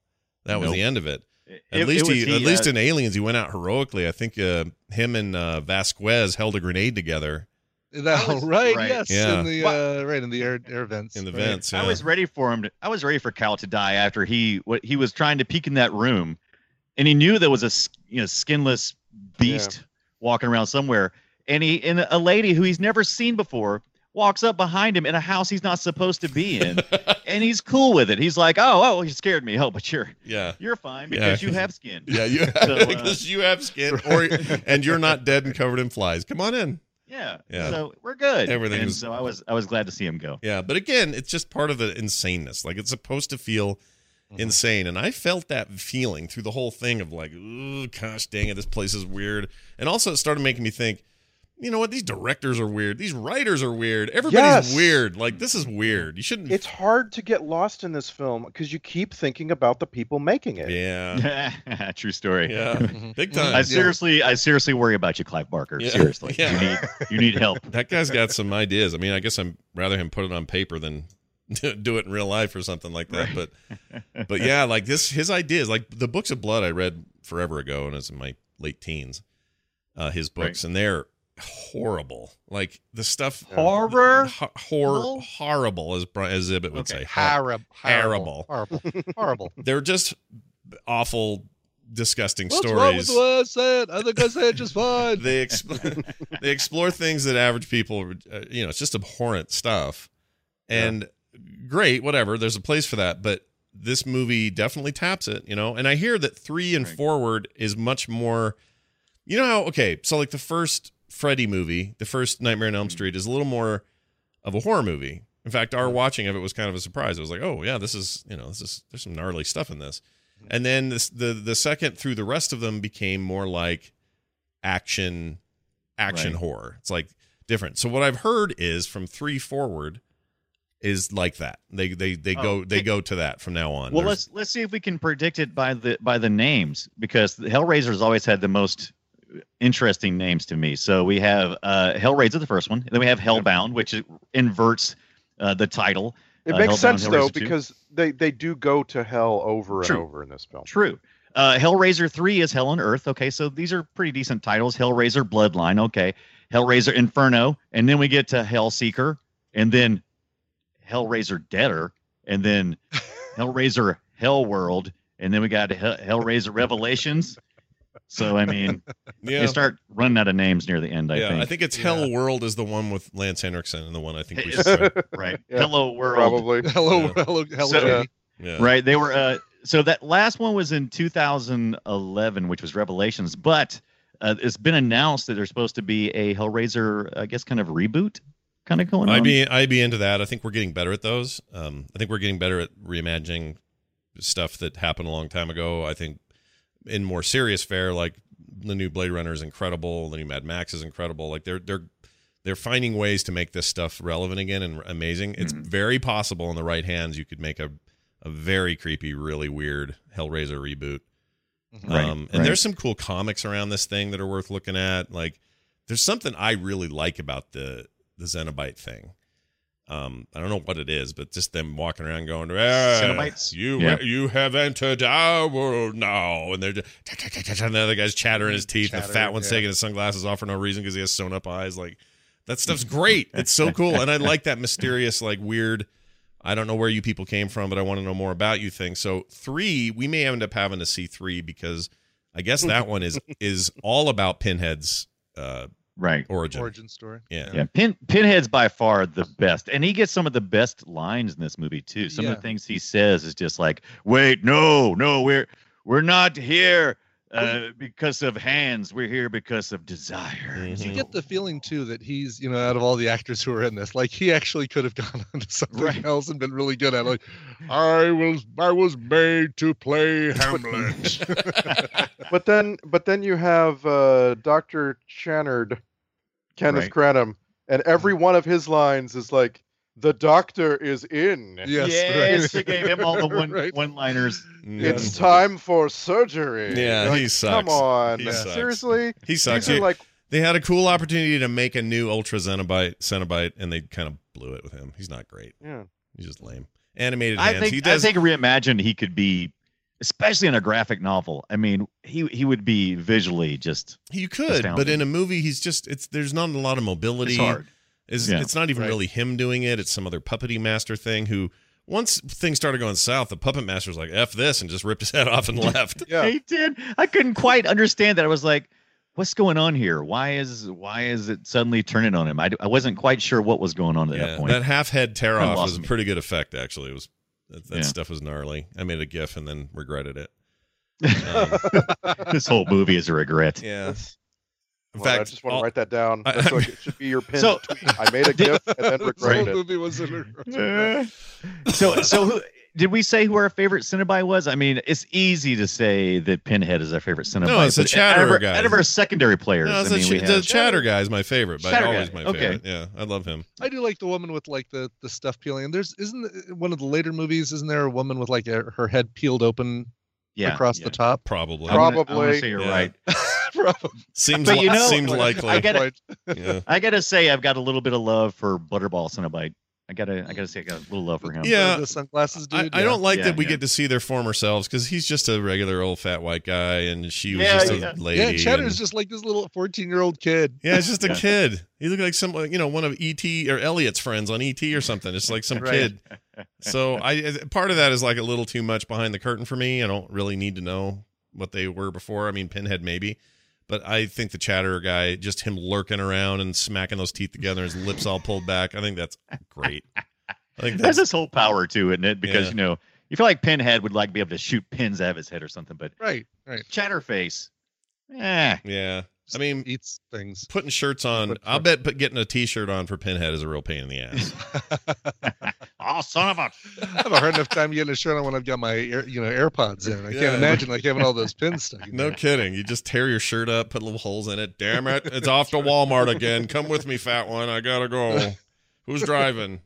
That was the end of it. At It- least it he, was at least uh, in Aliens, he went out heroically. I think uh, him and uh, Vasquez held a grenade together That, was- right, right. yes. Yeah. In the uh, right in the air air vents. in the right. vents. I was ready for him. To, I was ready for Cal to die after he what he was trying to peek in that room, and he knew there was a you know skinless beast walking around somewhere, and he and a lady who he's never seen before walks up behind him in a house he's not supposed to be in, and he's cool with it. He's like, "Oh, oh, you scared me. Oh, but you're yeah. you're fine Yeah. because you have skin." Yeah, you So, uh, because you have skin, or and you're not dead and covered in flies. Come on in. Yeah. Yeah. So we're good. Everything And so I was I was glad to see him go. Yeah, but again, it's just part of the insaneness. Like it's supposed to feel Mm-hmm. insane, and I felt that feeling through the whole thing of like, gosh dang it, this place is weird. And also, it started making me think, you know what? These directors are weird. These writers are weird. Everybody's Yes. weird. Like this is weird. You shouldn't. It's hard to get lost in this film because you keep thinking about the people making it. yeah, True story. yeah, Mhm. big time. I seriously, I seriously worry about you, Clive Barker. Yeah. Seriously, Yeah. you need you need help. that guy's got some ideas. I mean, I guess I'm rather him put it on paper than do it in real life or something like that. But but yeah, like this, his ideas, like the books of blood I read forever ago, and it's in my late teens. Uh, his books, and they're horrible. Like the stuff Horror? Ho- hor- Horrible? horrible as Bri- as Ibbott would Okay. say. Hor- Horrible. Horrible. Horrible. Horrible. They're just awful, disgusting What's wrong with stories. the way I said? I think I said just fine. They exp- they explore things that average people, uh, you know, it's just abhorrent stuff. And great, whatever. There's a place for that, but this movie definitely taps it, you know. And I hear that three and Right. forward is much more. You know how? Okay, so like the first Freddy movie, the first Nightmare on Elm Mm-hmm. Street, is a little more of a horror movie. In fact, our watching of it was kind of a surprise. It was like, oh yeah, this is you know, this is there's some gnarly stuff in this. Mm-hmm. And then this the the second through the rest of them became more like action action Right. horror. It's like different. So what I've heard is from three forward is like that. They they they Oh, go they it- go to that from now on. Well, There's- let's let's see if we can predict it by the by the names because the Hellraiser's always had the most interesting names to me. So we have uh, Hellraiser, the first one, and then we have Hellbound, which inverts uh, the title. It Uh, makes Hellbound, sense though 2. because they they do go to hell over and over in this film. True. Uh, Hellraiser 3 is Hell on Earth. Okay, so these are pretty decent titles. Hellraiser Bloodline. Okay. Hellraiser Inferno. And then we get to Hellseeker. And then Hellraiser Deader. And then Hellraiser Hellworld. And then we got Hell- Hellraiser Revelations. So, I mean, yeah. they start running out of names near the end, I yeah, think. I think it's Yeah. Hell World is the one with Lance Henriksen and the one I think we should try. right. Yeah, Hello World. Probably. Hello, Yeah. hello, hello. So- Jamie. Yeah. Right. They were uh so that last one was in 2011, which was Revelations, but uh, it's been announced that there's supposed to be a Hellraiser, I guess, kind of reboot, kind of going on. I'd be I'd be into that. I think we're getting better at those. Um, I think we're getting better at reimagining stuff that happened a long time ago. I think in more serious fare, like the new Blade Runner is incredible. The new Mad Max is incredible. Like they're they're they're finding ways to make this stuff relevant again and amazing. It's Mhm. very possible in the right hands you could make a a very creepy, really weird Hellraiser reboot. Right, um, and right. there's some cool comics around this thing that are worth looking at. Like, there's something I really like about the the Cenobite thing. Um, I don't know what it is, but just them walking around going, ah, Cenobites? You Yeah. you have entered our world now, and they're just and the other guy's chattering his teeth. and the fat Chattering, one's yeah. taking his sunglasses off for no reason because he has sewn up eyes. Like that stuff's great. It's so cool, and I like that mysterious, like weird. I don't know where you people came from, but I want to know more about you thing. So three, we may end up having to see three because I guess that one is is all about Pinhead's uh, right. origin. Origin story. Yeah. Yeah, Pin Pinhead's by far the best, and he gets some of the best lines in this movie too. Some of the things he says is just like, "Wait, no, no, we're we're not here uh, because of hands. We're here because of desire." Mhm. You get the feeling too that he's, you know, out of all the actors who are in this, like he actually could have gone on to something Right. else and been really good at. it. Like, I was, I was made to play Hamlet. But then, but then you have uh, Doctor Channard, Kenneth Right. Cranham, and every one of his lines is like, "The Doctor is in. yes, yes, right. they gave him all the one Right. one liners. Yeah. It's time for surgery." Yeah, You're he like, sucks. Come on, He sucks. seriously? He sucks. These are He- like they had a cool opportunity to make a new Ultra Cenobite, Cenobite, and they kind of blew it with him. He's not great. yeah. He's just lame. Animated I hands. think he does. I think reimagined he could be, especially in a graphic novel. I mean, he he would be visually just you could, but in a movie, he's just. It's there's not a lot of mobility. it's hard. Is Yeah. it's not even Right. really him doing it. It's some other puppety master thing. Who once things started going south, the puppet master's like f this and just ripped his head off and left. Yeah. He did. I couldn't quite understand that. I was like, "What's going on here? Why is why is it suddenly turning on him?" I, I wasn't quite sure what was going on at yeah, that point. that half head tear off lost was a me. pretty good effect. Actually, it was that, that Yeah. stuff was gnarly. I made a gif and then regretted it. Um, this whole movie is a regret. yeah. That's- In well, I just want all- to write that down. I- That's like it should be your pin. So- tweet. I made a gif and then regretted it. movie was in so so who, did we say who our favorite Cenobite was? I mean, it's easy to say that Pinhead is our favorite Cenobite. No, it's the but out Chatterer our- guy. Out of our secondary players, No, I mean, the, we ch- have- the Chatter guy is my favorite, but Chatter always guy, my okay. favorite. Yeah, I love him. I do like the woman with like the the stuff peeling. And there's isn't one of the later movies? Isn't there a woman with like a, her head peeled open yeah, across yeah. the top? Probably. I'm gonna- I'm gonna Probably. say you're Yeah. right. Probably. Seems But you li- know- seems I gotta- yeah. I gotta say, I've got a little bit of love for Butterball Cenobite. I gotta I gotta say I got a little love for him. Yeah. the sunglasses I, dude. I don't like Yeah, that we yeah. get to see their former selves because he's just a regular old fat white guy and she was Yeah, just a yeah. lady. Yeah, Cheddar's and- just like this little 14 year old kid. yeah, it's just a kid. He looked like some, you know, one of ET or Elliot's friends on ET or something. It's like some Right. kid. So I uh, part of that is like a little too much behind the curtain for me. I don't really need to know what they were before. I mean, Pinhead maybe, but I think the Chatterer guy, just him lurking around and smacking those teeth together, his lips all pulled back. I think that's great. I think There's that's this whole power to it, isn't it? Because Yeah. you know, you feel like Pinhead would like be able to shoot pins out of his head or something, but Right, right. Chatterface, eh. yeah. I mean, Eats things. putting shirts on. But- I'll bet put getting a T-shirt on for Pinhead is a real pain in the ass. Oh, son of a! I have a hard enough time getting a shirt on when I've got my you know AirPods in. I Yeah. can't imagine like having all those pins stuck. In No there. kidding. You just tear your shirt up, put little holes in it. Damn it. It's off to Walmart again. Come with me, fat one. I gotta go. Who's driving?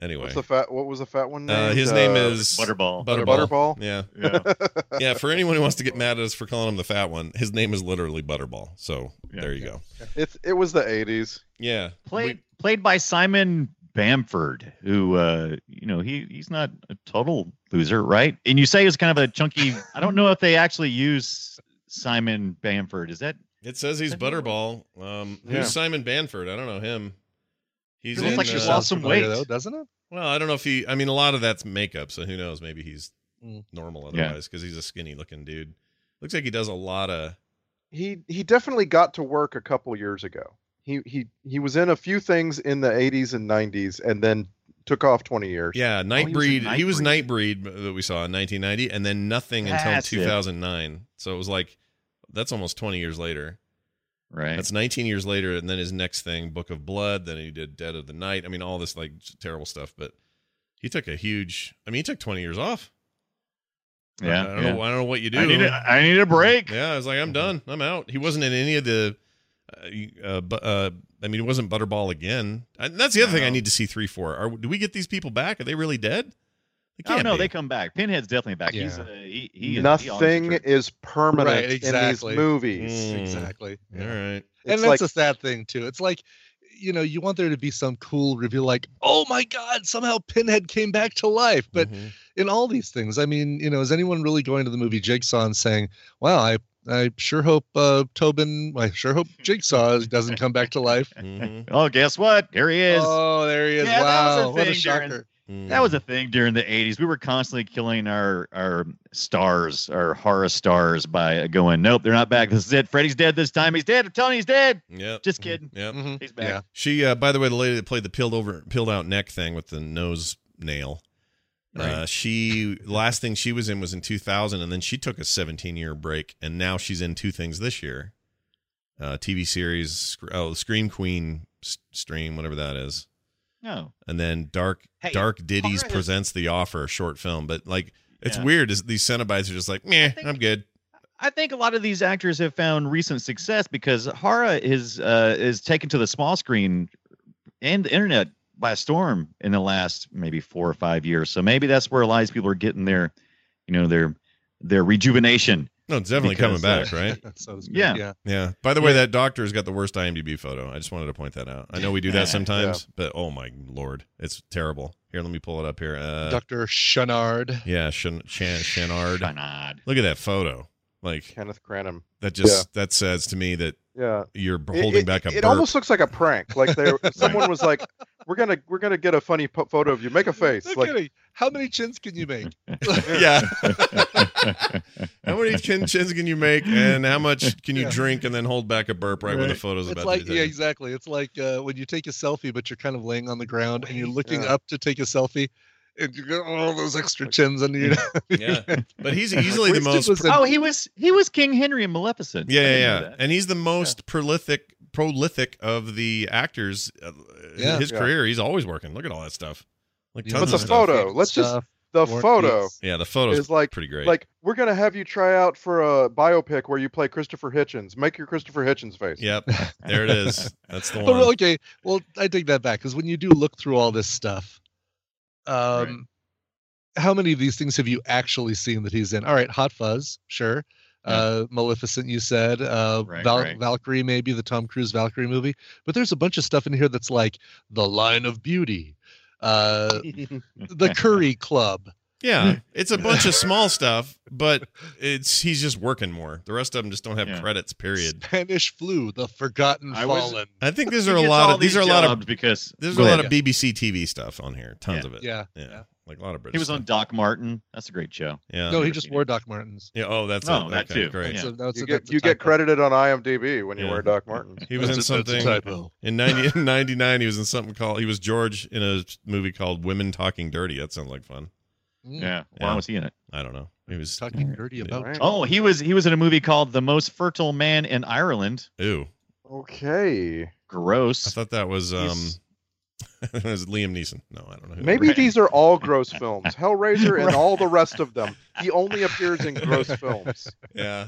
Anyway. What's the fat? What was the fat one? Uh, his name Uh, is Butterball. Butterball. Butterball? Yeah. Yeah. Yeah. For anyone who wants to get mad at us for calling him the fat one, his name is literally Butterball. So Yeah, there you go. It's it was the '80s. Yeah. played played by Simon Bamford, who uh, you know he he's not a total loser, right? And you say he's kind of a chunky. I don't know if they actually use Simon Bamford. Is that It says he's Butterball. Um, Yeah. Who's Simon Bamford? I don't know him. He's He looks in, like he uh, lost some weight. though, doesn't it? Well, I don't know if he. I mean, a lot of that's makeup, so who knows? Maybe he's Mm. normal otherwise because he's a skinny looking dude. Looks like he does a lot of. He he definitely got to work a couple years ago. He he he was in a few things in the '80s and '90s, and then took off 20 years. Yeah, Oh, he was Nightbreed. he was Nightbreed. Nightbreed that we saw in 1990, and then nothing until That's it. 2009. So it was like that's almost 20 years later. Right? That's 19 years later, and then his next thing, Book of Blood. Then he did Dead of the Night. I mean, all this like terrible stuff. But he took a huge. I mean, he took 20 years off. yeah. I don't yeah. know. I don't know what you do. I need a, I need a break. Yeah, I was like, I'm done. I'm out. He wasn't in any of the. Uh, uh, uh, I mean, it wasn't Butterball again. And that's the other thing I need to see three, four. Are do we get these people back? Are they really dead? They Oh can't no, be. they come back. Pinhead's definitely back. He's uh, he, he is- Nothing always- is permanent Right, exactly. in these movies. Mm. Exactly. All Yeah. right. and It's that's like a sad thing too. It's like, you know, you want there to be some cool reveal, like, oh my God, somehow Pinhead came back to life. But Mhm. in all these things, I mean, you know, is anyone really going to the movie Jigsaw and saying, "Wow, I, I sure hope uh, Tobin, I sure hope Jigsaw doesn't come back to life." Mhm. Oh, guess what? Here he is. Oh, there he is! Yeah, that a wow, what a thing during- shocker! That was a thing during the 80s. We were constantly killing our our stars, our horror stars by going, nope, they're not back. This is it. Freddy's dead this time. He's dead. I'm telling you, he's dead. Yeah. Just kidding. Yep. Mhm. He's back. Yeah. She, uh, by the way, the lady that played the peeled over, peeled out neck thing with the nose nail. Uh, she last thing she was in was in 2000, and then she took a 17 year break, and now she's in two things this year. Uh, TV series, oh, Scream Queen s- stream, whatever that is, No. and then Dark Hey, Dark Ditties horror presents the offer, a short film. But like, it's Yeah. weird. Is these Cenobites are just like, meh, think- I'm good. I think a lot of these actors have found recent success because Hara is uh, is taken to the small screen and the internet by storm in the last maybe four or five years. So maybe that's where a lot of people are getting their, you know, their their rejuvenation. No, it's definitely Because, coming back, right? so to speak. Yeah. yeah. Yeah. By the way, Yeah. that doctor's got the worst IMDb photo. I just wanted to point that out. I know we do that Yeah. sometimes, but oh my lord, it's terrible. Here, let me pull it up here. Uh, Dr. Chenard. yeah, Shan, Shan, Shanard. Shanad. Look at that photo. Like Kenneth Cranham. that just that says to me that Yeah. you're holding it, back a It burp. almost looks like a prank. Like there someone was like, "We're gonna, we're gonna get a funny po- photo of you. Make a face." No like, kidding. How many chins can you make? yeah. how many chin chins can you make, and how much can you Yeah. drink, and then hold back a burp right, when the photo's It's about like to be yeah, exactly. It's like uh, when you take a selfie, but you're kind of laying on the ground and you're looking Yeah. up to take a selfie, and you got all those extra chins under you. Yeah. But he's easily the most was in- oh, he was he was King Henry in Maleficent. Yeah, yeah, yeah. And he's the most prolific, prolific of the actors. Uh, Yeah. his Yeah. career, he's always working. Look at all that stuff. Like Yeah. tons But of the stuff. photo, let's just- Stuff, the photo Beats. Yeah, the photos is like, pretty great. like we're gonna have you try out for a biopic where you play Christopher Hitchens. Make your Christopher Hitchens face. yep, there it is. That's the But okay, well, I take that back because when you do look through all this stuff, um, how many of these things have you actually seen that he's in? All right, Hot Fuzz, sure. Uh, Maleficent, you said. Uh, Right, Val- right. Valkyrie, maybe the Tom Cruise Valkyrie movie. But there's a bunch of stuff in here that's like The Line of Beauty, uh, the Curry Club. Yeah, it's a bunch of small stuff, but it's he's just working more. The rest of them just don't have Yeah. credits. Period. Spanish Flu, the Forgotten I was- Fallen. I think these are a lot of these are a lot of because there's a lot ahead. of BBC TV stuff on here. Tons Yeah. of it. Yeah. yeah, like a lot of British. He was on. Doc Martin. That's a great show. Yeah. no, he just wore Doc Martens. yeah. Oh, that's Oh, it. that Okay, too. Great. Yeah. So that's You a- get that's you get credited on IMDb when you wear Doc Martens. He was in That's a- a something in 90, in 99 He was in something called. He was George in a movie called Women Talking Dirty. That sounds like fun. Mm. Yeah. Why Yeah. was he in it? I don't know. He was. Talking dirty about Right. Oh, he was he was in a movie called The Most Fertile Man in Ireland. Ew. Okay. Gross. I thought that was um. He's- it was Liam Neeson. No, I don't know. who Maybe Right. these are all gross films. Hellraiser and all the rest of them. He only appears in gross films. Yeah.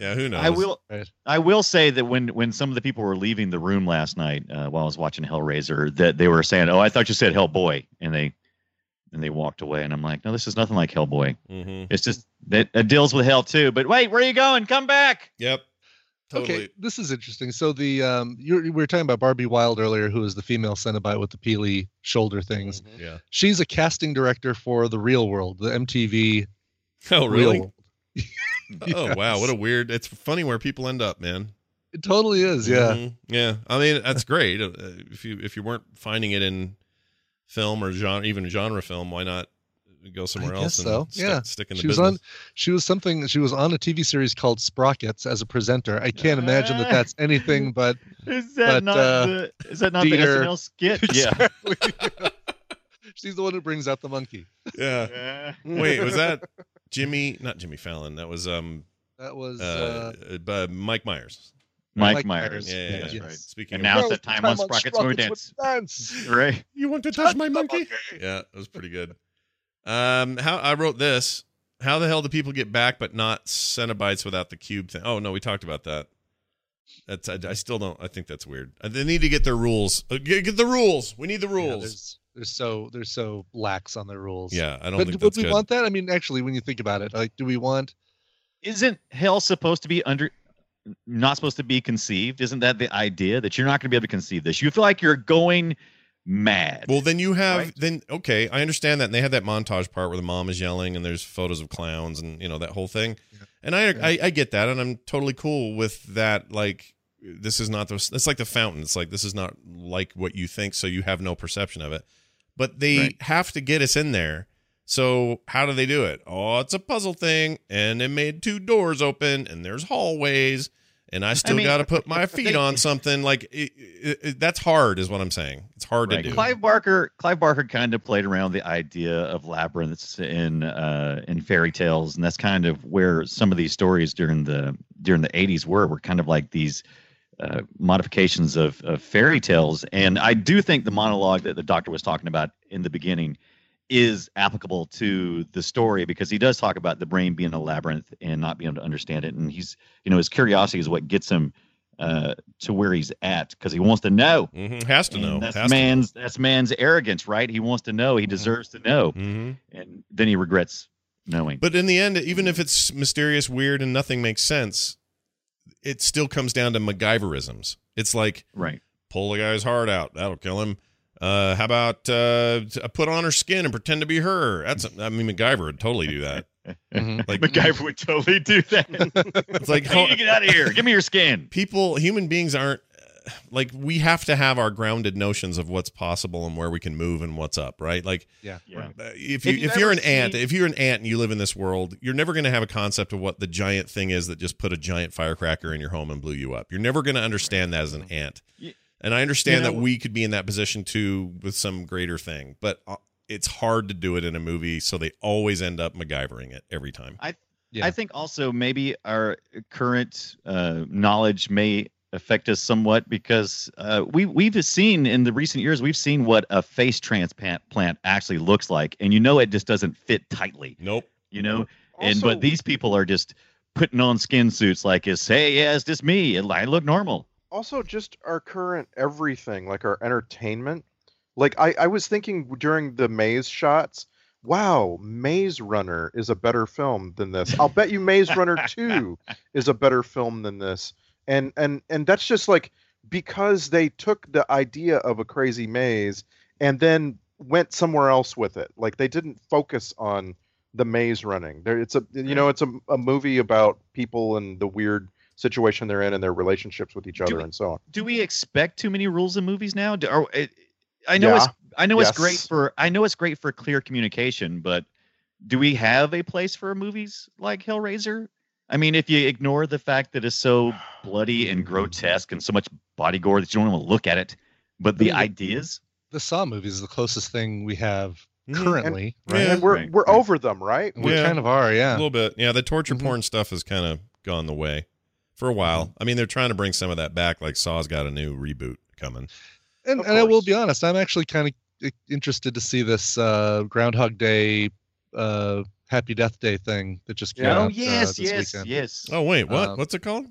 Yeah. Who knows? I will. I will say that when when some of the people were leaving the room last night uh, while I was watching Hellraiser, that they were saying, "Oh, I thought you said Hellboy," and they and they walked away, and I'm like, "No, this is nothing like Hellboy. hmm It's just that it deals with hell too." But wait, where are you going? Come back. Yep. Totally. Okay, this is interesting. So the um, you we were talking about Barbie Wilde earlier, who is the female Cenobite with the peely shoulder things. Yeah. She's a casting director for the Real World, the MTV Oh, Real really? World. Oh, wow. What a weird. It's funny where people end up, man. It totally is. Yeah. Mhm. Yeah. I mean, that's great. Uh, if you if you weren't finding it in film or genre, even genre film, why not go somewhere guess else and so. stick, Yeah. stick in the She was on. She was something. She was on a TV series called Sprockets as a presenter. I can't imagine that that's anything but Is that But, not uh, the is that not Dieter- the SNL skit? Exactly. She's the one who brings out the monkey. yeah. Yeah. Wait, was that Jimmy? Not Jimmy Fallon. That was um That was. uh, Uh, uh, Mike Myers. Mike, Mike Myers. Myers. Yeah, yeah, That's yeah. right. Speaking And of, now it's that time on Sprockets Movie with Dance. Dance. Right. you want to touch my monkey? Yeah, that was pretty good. Um, how I wrote this. How the hell do people get back but not Cenobites without the cube thing? Oh no, we talked about that. That's I, I still don't. I think that's weird. Uh, They need to get their rules. Uh, Get, get the rules. We need the Yeah, rules. there's, there's so there's so lax on their rules. Yeah, I don't but think would that's we good. want that? I mean, actually, when you think about it, like, do we want? Isn't hell supposed to be under not supposed to be conceived? Isn't that the idea that you're not going to be able to conceive this? You feel like you're going mad. Well, then you have Right. then okay, I understand that. And they have that montage part where the mom is yelling and there's photos of clowns and you know that whole thing. Yeah. And I, Yeah. I I get that, and I'm totally cool with that. Like this is not the. It's like the fountain. It's like this is not like what you think, so you have no perception of it. But they Right. have to get us in there. So how do they do it? Oh, it's a puzzle thing, and it made two doors open, and there's hallways, and I still mean- got to put my feet on something. Like it, it, it- that's hard, is what I'm saying. It's hard Right. to do. Clive Barker, Clive Barker kind of played around the idea of labyrinths in uh, in fairy tales, and that's kind of where some of these stories during the during the '80s were. Were kind of like these uh, modifications of, of fairy tales. And I do think the monologue that the doctor was talking about in the beginning is applicable to the story because he does talk about the brain being a labyrinth and not being able to understand it. And he's, you know, his curiosity is what gets him uh, to where he's at because he wants to know. hmm Has to And know. That's Has to know. man's that's man's arrogance, right? He wants to know. He deserves to know, Mhm. and then he regrets knowing. But in the end, even if it's mysterious, weird, and nothing makes sense, it still comes down to MacGyverisms. It's like right. pull the guy's heart out, that'll kill him. Uh, how about uh, put on her skin and pretend to be her? That's I mean MacGyver would totally do that. Mhm. Like MacGyver would totally do that. it's like I need to get out of here. Give me your skin. people, human beings aren't like we have to have our grounded notions of what's possible and where we can move and what's up, right? Like Yeah. Yeah. Uh, if you If you if you're ever an ant, if you're an ant and you live in this world, you're never going to have a concept of what the giant thing is that just put a giant firecracker in your home and blew you up. You're never going to understand that as an ant. Y- And I understand You know- that we could be in that position too with some greater thing, but uh, it's hard to do it in a movie, so they always end up MacGyvering it every time. Yeah. I think also maybe our current uh, knowledge may affect us somewhat because uh, we we've seen in the recent years we've seen what a face transplant plant actually looks like, and you know it just doesn't fit tightly. Nope. You know, and but these people are just putting on skin suits like it's hey yeah it's just me I look normal. Also just our current everything like our entertainment like i i was thinking during the maze shots wow maze runner is a better film than this i'll bet you maze runner 2 is a better film than this and and and that's just like because they took the idea of a crazy maze and then went somewhere else with it. Like they didn't focus on the maze running. There, it's a you know it's a, a movie about people and the weird situation they're in and their relationships with each other we- and so on. Do we expect too many rules in movies now? Do, are, it, I know it's I know it's great for I know it's great for clear communication, but do we have a place for movies like Hellraiser? I mean, if you ignore the fact that it's so bloody and grotesque and so much body gore that you don't want to look at it, but the Yeah. ideas, The Saw movies is the closest thing we have Mhm. currently, right? Yeah. and we're right, we're over them, right? We Yeah. kind of are, yeah. A little bit. Yeah, the torture Mhm. porn stuff has kind of gone the way for a while. I mean, they're trying to bring some of that back. Like Saw's got a new reboot coming. And, and I will be honest, I'm actually kind of interested to see this uh, Groundhog Day, uh, Happy Death Day thing that just came Yeah. oh out uh, yes, this yes, weekend. yes. Oh wait, what? Um, What's it called?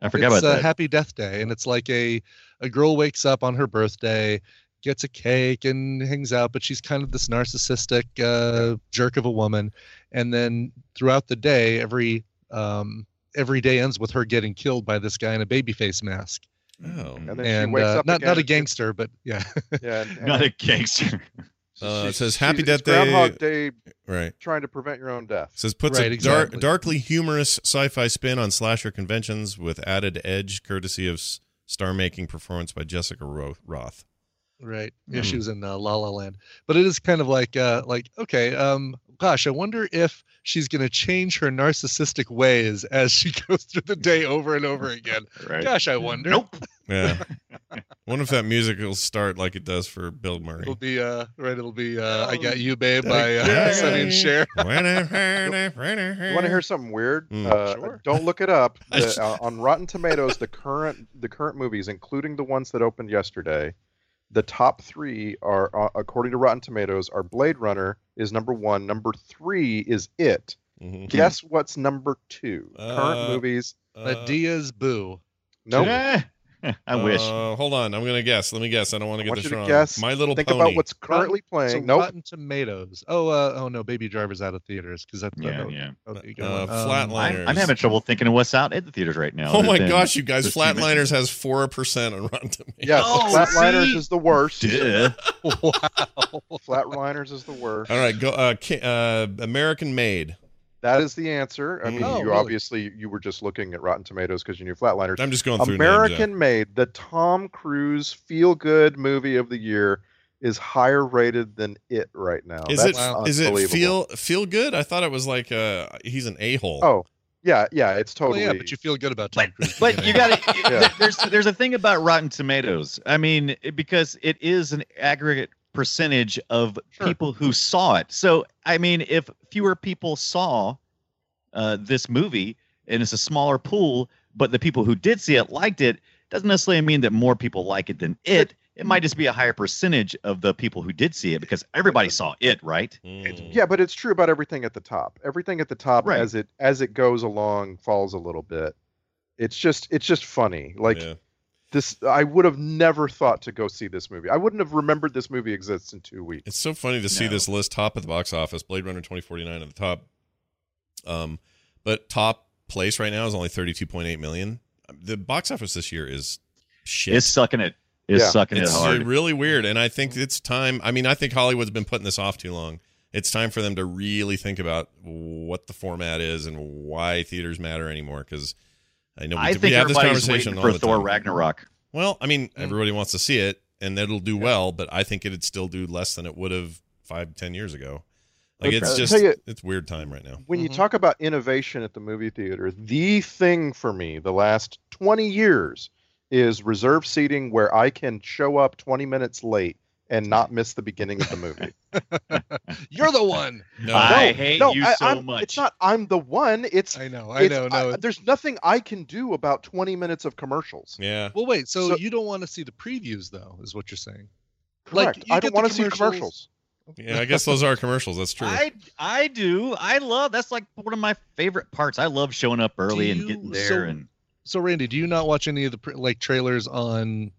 I forgot it's about uh, that. Happy Death Day, and it's like a a girl wakes up on her birthday, gets a cake, and hangs out, but she's kind of this narcissistic uh, jerk of a woman, and then throughout the day, every um, every day ends with her getting killed by this guy in a baby face mask, Oh, And then she and wakes uh, up not again not a gangster, but yeah, Yeah, and, and Not a gangster. Uh, it says Happy Death it's Groundhog Day- Day right. trying to prevent your own death. It says puts Right, a dark, darkly humorous sci-fi spin on slasher conventions with added edge, courtesy of star-making performance by Jessica Rothe. right. Yeah, Hmm. she was in uh, La La Land, but it is kind of like uh, like okay, um, gosh, I wonder if she's gonna change her narcissistic ways as she goes through the day over and over again. Right. Gosh, I wonder. Nope. Yeah. Wonder if that music will start like it does for Bill Murray. It'll be uh right. It'll be uh I got you, babe, by Yeah. uh, Sonny and Cher. You want to hear something weird? Mm. Uh, Sure. Don't look it up. The- uh, on Rotten Tomatoes, the current the current movies, including the ones that opened yesterday, the top three are, uh, according to Rotten Tomatoes, are Blade Runner is number one. Number three is It. Mhm. Guess what's number two? Uh, current movies. Diaz Boo. Nope. I wish. Uh, hold on, I'm gonna guess. Let me guess. I don't want to get this wrong. guess. My Little Think Pony. about what's currently So playing. nope. Rotten Tomatoes. Oh, uh, oh no, Baby Driver's out of theaters because that. yeah, that- yeah. that would be a good Uh, one. Um, Flatliners. I'm, I'm having trouble thinking of what's out at the theaters right now. Oh my than gosh, you guys! Flatliners has four percent on Rotten Tomatoes. Yes, Oh, Flatliners see? is the worst. Duh. Flatliners is the worst. All right, go. Uh, uh, American Made. That is the answer. I mean, Oh, you really? obviously you were just looking at Rotten Tomatoes because you knew Flatliners. I'm just going through names, American Made, the Tom Cruise feel good movie of the year, is higher rated than it right now. Is That's it? Is it feel feel good? I thought it was like uh, he's an a hole. Oh, yeah, yeah, it's well, totally. yeah, but you feel good about Tom But, Cruise. but being you in it. got to. Yeah. There's there's a thing about Rotten Tomatoes. I mean, it- because it is an aggregate percentage of Sure. people who saw it. So I mean, if fewer people saw uh, this movie and it's a smaller pool, but the people who did see it liked it, doesn't necessarily mean that more people like it than it. It might just be a higher percentage of the people who did see it because everybody saw it, right? Mm. yeah, but it's true about everything at the top. Everything at the top, Right. as it as it goes along, falls a little bit. It's just it's just funny. Like Yeah. This, I would have never thought to go see this movie. I wouldn't have remembered this movie exists in two weeks. It's so funny to see this list top at the box office. Blade Runner 2049 at the top. Um, but top place right now is only 32.8 million. The box office this year is shit. It's sucking it. It's Yeah. sucking it's it hard. It's really weird, and I think it's time. I mean, I think Hollywood's been putting this off too long. It's time for them to really think about what the format is and why theaters matter anymore. Because I know we, I we have this conversation waiting all for the Thor time. Ragnarok. Well, I mean, Mm. everybody wants to see it, and it'll do well, but I think it'd still do less than it would have five, ten years ago. Like it's just you, it's weird time right now. when you Mhm. talk about innovation at the movie theater, the thing for me the last 20 years is reserve seating where I can show up 20 minutes late and not miss the beginning of the movie. You're the one. No, I No, hate no, you I- so I'm- much. It's not I'm the one. It's I know. I know. No. I- there's nothing I can do about 20 minutes of commercials. yeah, well, wait. So, so- you don't want to see the previews, though, is what you're saying? Correct. you I don't want to see commercials- commercials. yeah. I guess those are commercials. That's true. I I do. I love that's like one of my favorite parts. I love showing up early and getting there so- and So, Randy, do you not watch any of the like trailers on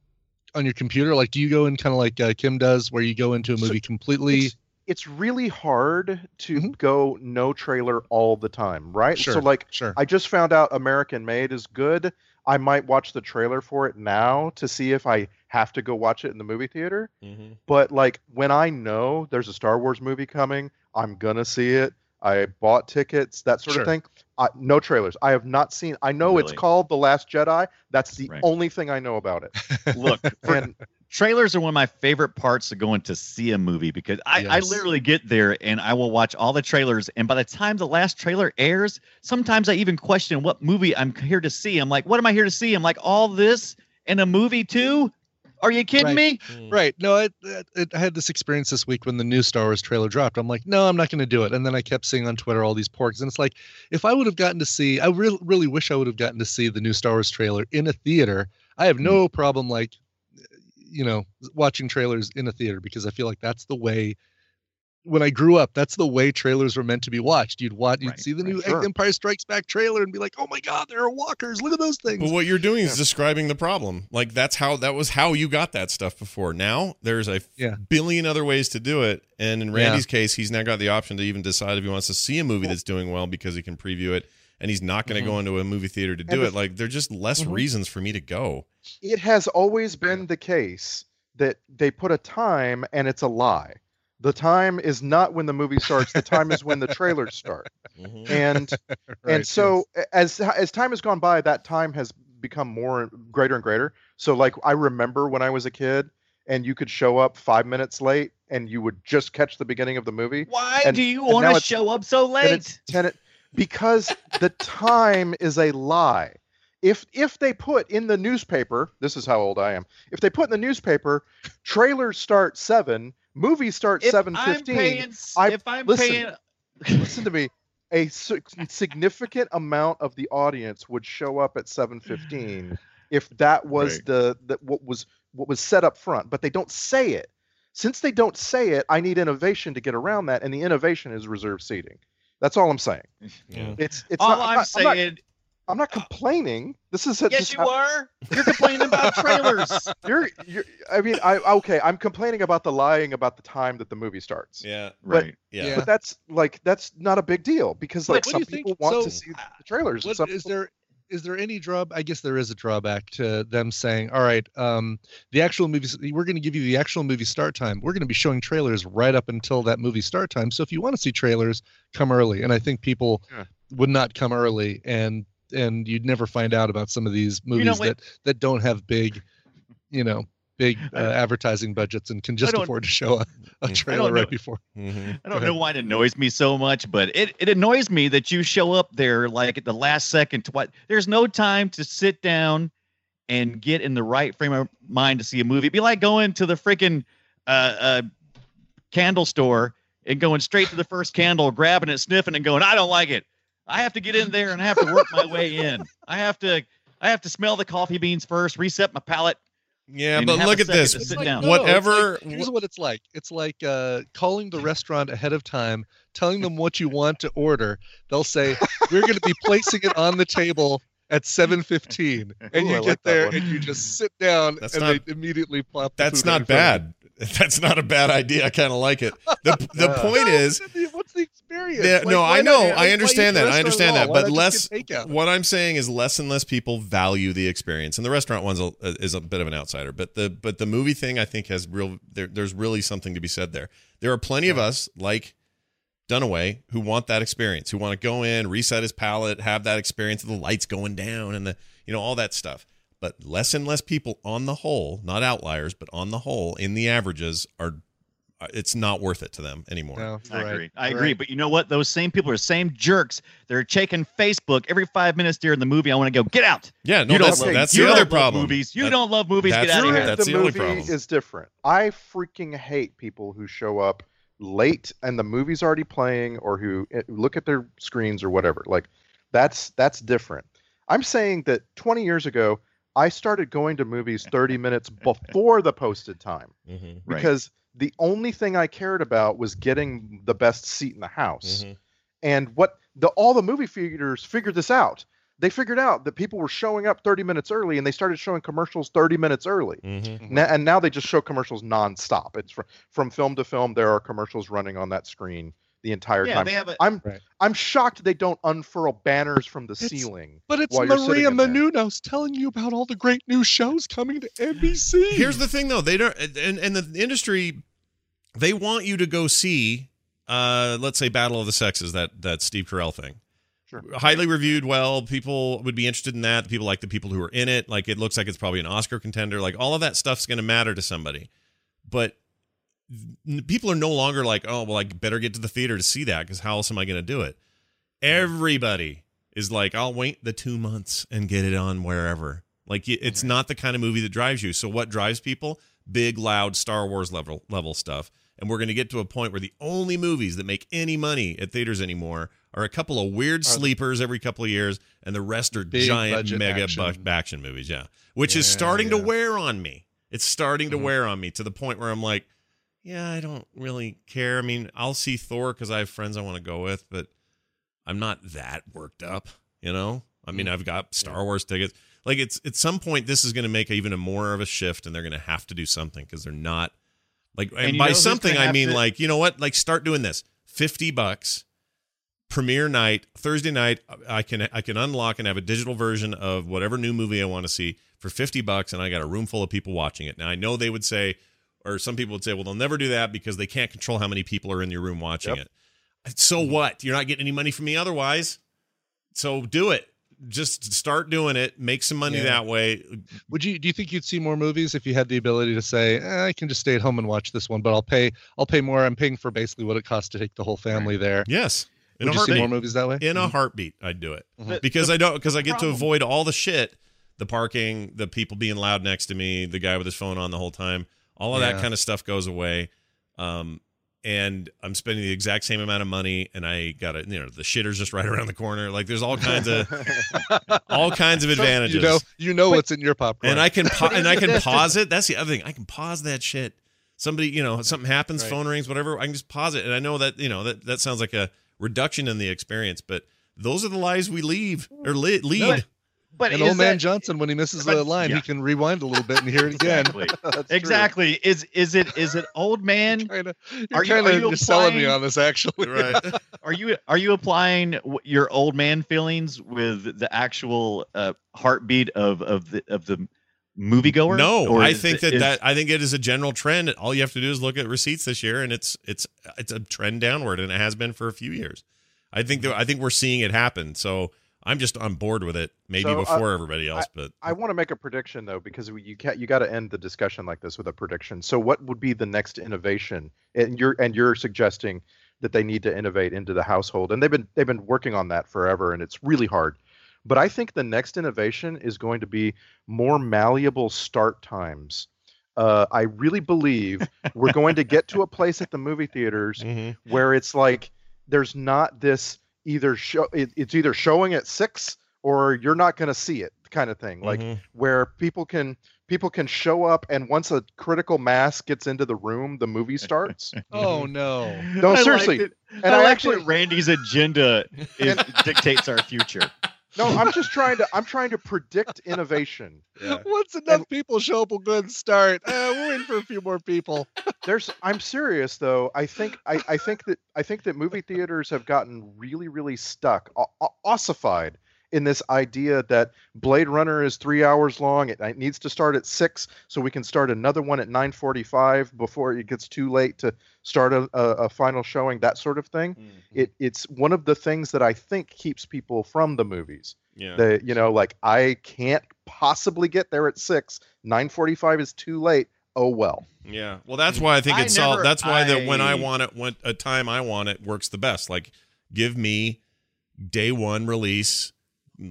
on your computer? Like, do you go in kind of like uh, Kim does, where you go into a So movie completely? It's, it's really hard to Mhm. go no trailer all the time, right? Sure. So like Sure. I just found out American Made is good. I might watch the trailer for it now to see if I have to go watch it in the movie theater. Mhm. But like when I know there's a Star Wars movie coming, I'm gonna see it. I bought tickets, that sort Sure. of thing. I, no trailers. I have not seen. I know it's called The Last Jedi. That's the Right. only thing I know about it. Look, And trailers are one of my favorite parts of going to see a movie because I, I literally get there and I will watch all the trailers. And by the time the last trailer airs, sometimes I even question what movie I'm here to see. I'm like, what am I here to see? I'm like, all this in a movie too? Are you kidding Right. me? Mm. Right. No, it, it, it, I had this experience this week when the new Star Wars trailer dropped. I'm like, no, I'm not going to do it. And then I kept seeing on Twitter all these porks, and it's like, if I would have gotten to see, I really, really wish I would have gotten to see the new Star Wars trailer in a theater. I have hmm. no problem like, you know, watching trailers in a theater because I feel like that's the way. When I grew up, that's the way trailers were meant to be watched. You'd watch, you'd Right, see the right, new sure. Empire Strikes Back trailer and be like, "Oh my God, there are walkers! Look at those things!" But what you're doing is describing the problem. Like that's how that was how you got that stuff before. Now there's a Yeah. billion other ways to do it. And in Yeah. Randy's case, he's now got the option to even decide if he wants to see a movie that's doing well because he can preview it and he's not going to go into a movie theater to do And it. Like there're just less Mhm. reasons for me to go. it has always been the case that they put a time and it's a lie. The time is not when the movie starts. The time is when the trailers start. Mm-hmm. And Right, and so a- as as time has gone by, that time has become more greater and greater. So like I remember when I was a kid, and you could show up five minutes late, and you would just catch the beginning of the movie. Why And- do you want to show up so late? it's ten, because the time is a lie. If if they put in the newspaper, this is how old I am. If they put in the newspaper, trailers start seven, movies start If seven I'm paying, if I'm listen, paying, listen to me. A si- significant amount of the audience would show up at 7:15 if that was Right. the, the what was what was set up front but they don't say it. Since they don't say it i need innovation to get around that and the innovation is reserved seating. That's all i'm saying. Yeah. it's it's all not, I'm, I'm, not, I'm, not, saying, I'm not complaining this is a, yes, just you how- are. You're complaining about trailers. you're, you're i mean i okay i'm complaining about the lying about the time that the movie starts Yeah. But- Right. Yeah. Yeah. but that's like that's not a big deal because like what do some you think- people want so- to see the trailers What some is people there? Is there any draw? I guess there is a drawback to them saying, "All right, um, the actual movies. We're going to give you the actual movie start time. We're going to be showing trailers right up until that movie start time. So if you want to see trailers, come early." And I think people Yeah. would not come early, and and you'd never find out about some of these movies know what- that that don't have big, you know, big uh, advertising budgets and can just afford to show a trailer know. right before. Mhm. I don't know why it annoys me so much, but it, it annoys me that you show up there like at the last second to what there's no time to sit down and get in the right frame of mind to see a movie. It'd be like going to the freaking uh, uh, candle store and going straight to the first candle, grabbing it, sniffing, and going, I don't like it. I have to get in there and I have to work my way in. I have to I have to smell the coffee beans first, reset my palate. Yeah, but look at this. sit like, down. no, it's Whatever- like- here's what it's like. It's like uh, calling the restaurant ahead of time, telling them what you want to order. They'll say, "We're going to be placing it on the table at 7:15," and Ooh, you I get like there and you just sit down, That's and not- they immediately plop. the That's food not in front of bad. That's not a bad idea. I kind of like it. The the Uh, point you. is, No, what's the experience? Yeah, Like, no, I know, I understand that, I understand that, but Why not just less. What I'm saying is less and less people value the experience, and the restaurant one's a, is a bit of an outsider. But the but the movie thing, I think, has real. There, there's really something to be said there. There are plenty of us like Dunaway who want that experience, who want to go in, reset his palate, have that experience of the lights going down and the you know all that stuff. But less and less people, on the whole, not outliers, but on the whole, in the averages, are. uh, It's not worth it to them anymore. No, I right, agree. I right. agree. But you know what? Those same people are the same jerks. They're checking Facebook every five minutes during the movie. I want to go, get out. Yeah, no, you don't, that's okay, that's you the don't other love problem. Movies. You That- don't love movies. Get that's out of here. That's the the only movie problem. is different. I freaking hate people who show up late and the movie's already playing, or who eh, look at their screens or whatever. Like, that's that's different. I'm saying that 20 years ago, I started going to movies 30 minutes before the posted time Mhm, Right. because the only thing I cared about was getting the best seat in the house. mhm. And what the all the movie theaters figured this out. they figured out that people were showing up 30 minutes early and they started showing commercials 30 minutes early. Mhm. Na- and now they just show commercials nonstop. It's from, from film to film. There are commercials running on that screen the entire Yeah, time. they have a I'm Right. I'm shocked they don't unfurl banners from the It's- ceiling. But it's while Maria in. Menounos telling you about all the great new shows coming to NBC. Here's the thing, though. They don't, and, and the industry, they want you to go see, uh, let's say, Battle of the Sexes, that that Steve Carell thing. Sure. Highly reviewed. Well, people would be interested in that. People like the people who are in it. Like it looks like it's probably an Oscar contender. Like all of that stuff's going to matter to somebody. But n- people are no longer like, oh, well, I better get to the theater to see that because how else am I going to do it? Everybody is like, I'll wait the two months and get it on wherever. Like it's not the kind of movie that drives you. So what drives people? Big, loud Star Wars level level stuff. And we're going to get to a point where the only movies that make any money at theaters anymore are a couple of weird sleepers every couple of years, and the rest are giant mega action. bu- action movies. Yeah, which is Yeah, starting to wear on me. It's starting to Mhm. wear on me to the point where I'm like, yeah, I don't really care. I mean, I'll see Thor because I have friends I want to go with, but I'm not that worked up. You know, I mean, I've got Star Wars tickets. Like it's at some point, this is going to make even a more of a shift, and they're going to have to do something because they're not like. And, And by something, I mean to- like you know what? Like start doing this. Fifty bucks premiere night thursday night i can i can unlock and have a digital version of whatever new movie i want to see for 50 bucks and i got a room full of people watching it now i know they would say or some people would say well they'll never do that because they can't control how many people are in your room watching Yep. it. So mm-hmm. what? You're not getting any money from me otherwise. So do it. Just start doing it. Make some money Yeah. that way. Would you do you think you'd see more movies if you had the ability to say, eh, I can just stay at home and watch this one, but I'll pay I'll pay more. I'm paying for basically what it costs to take the whole family there. yes. In Would a you see more heartbeat movies that way? in a mm-hmm. heartbeat i'd do it. The- because I don't because I get to avoid all the shit, the parking, the people being loud next to me, the guy with his phone on the whole time, all of that kind of stuff goes away. Um, and I'm spending the exact same amount of money, and I got it. You know, the shitter's just right around the corner. Like there's all kinds of all kinds of advantages. You know, you know what's in your popcorn. and I can pa- and I can pause it. That's the other thing. I can pause that shit. Somebody, you know, something happens, Right. phone rings, whatever. I can just pause it, and I know that you know that that sounds like a reduction in the experience, but those are the lives we leave or li- lead. But and is old man that- Johnson, when he misses but- the line, yeah. he can rewind a little bit and hear it again. Exactly. Exactly. Is is it is it old man? Kinda, you're Are you- kind are of you you're selling me applying- on this actually. right. Are you are you applying your old man feelings with the actual uh, heartbeat of of the of the moviegoer? No, Or I think it- that is- that I think it is a general trend. All you have to do is look at receipts this year, and it's it's it's a trend downward, and it has been for a few years. I think that I think we're seeing it happen. So I'm just on board with it. Maybe So, uh, before everybody else, but I want to make a prediction though, because we- you can't, you got to end the discussion like this with a prediction. So, what would be the next innovation? And you're and you're suggesting that they need to innovate into the household, and they've been they've been working on that forever, and it's really hard. But I think the next innovation is going to be more malleable start times. Uh, I really believe we're going to get to a place at the movie theaters Mhm. where it's like there's not this either show it, it's either showing at six or you're not going to see it kind of thing like Mhm. where people can people can show up and once a critical mass gets into the room the movie starts Oh no. No, I seriously. and I, i, actually Randy's agenda is, dictates our future. No i'm just trying to i'm trying to predict innovation Once enough people show up, we'll go ahead and start. Uh, we're waiting for a few more people. there's i'm serious though i think I, I think that i think that movie theaters have gotten really really stuck o- o- ossified in this idea that blade runner is three hours long it, it needs to start at six so we can start another one at 9.45 before it gets too late to start a, a, a final showing that sort of thing mm-hmm. it, it's one of the things that i think keeps people from the movies yeah. the you know like i can't possibly get there at six 9.45 is too late oh well Yeah. Well, that's why I think I it's all. never- That's why that when I I- want it, when a time I want it works the best. Like, give me day one release.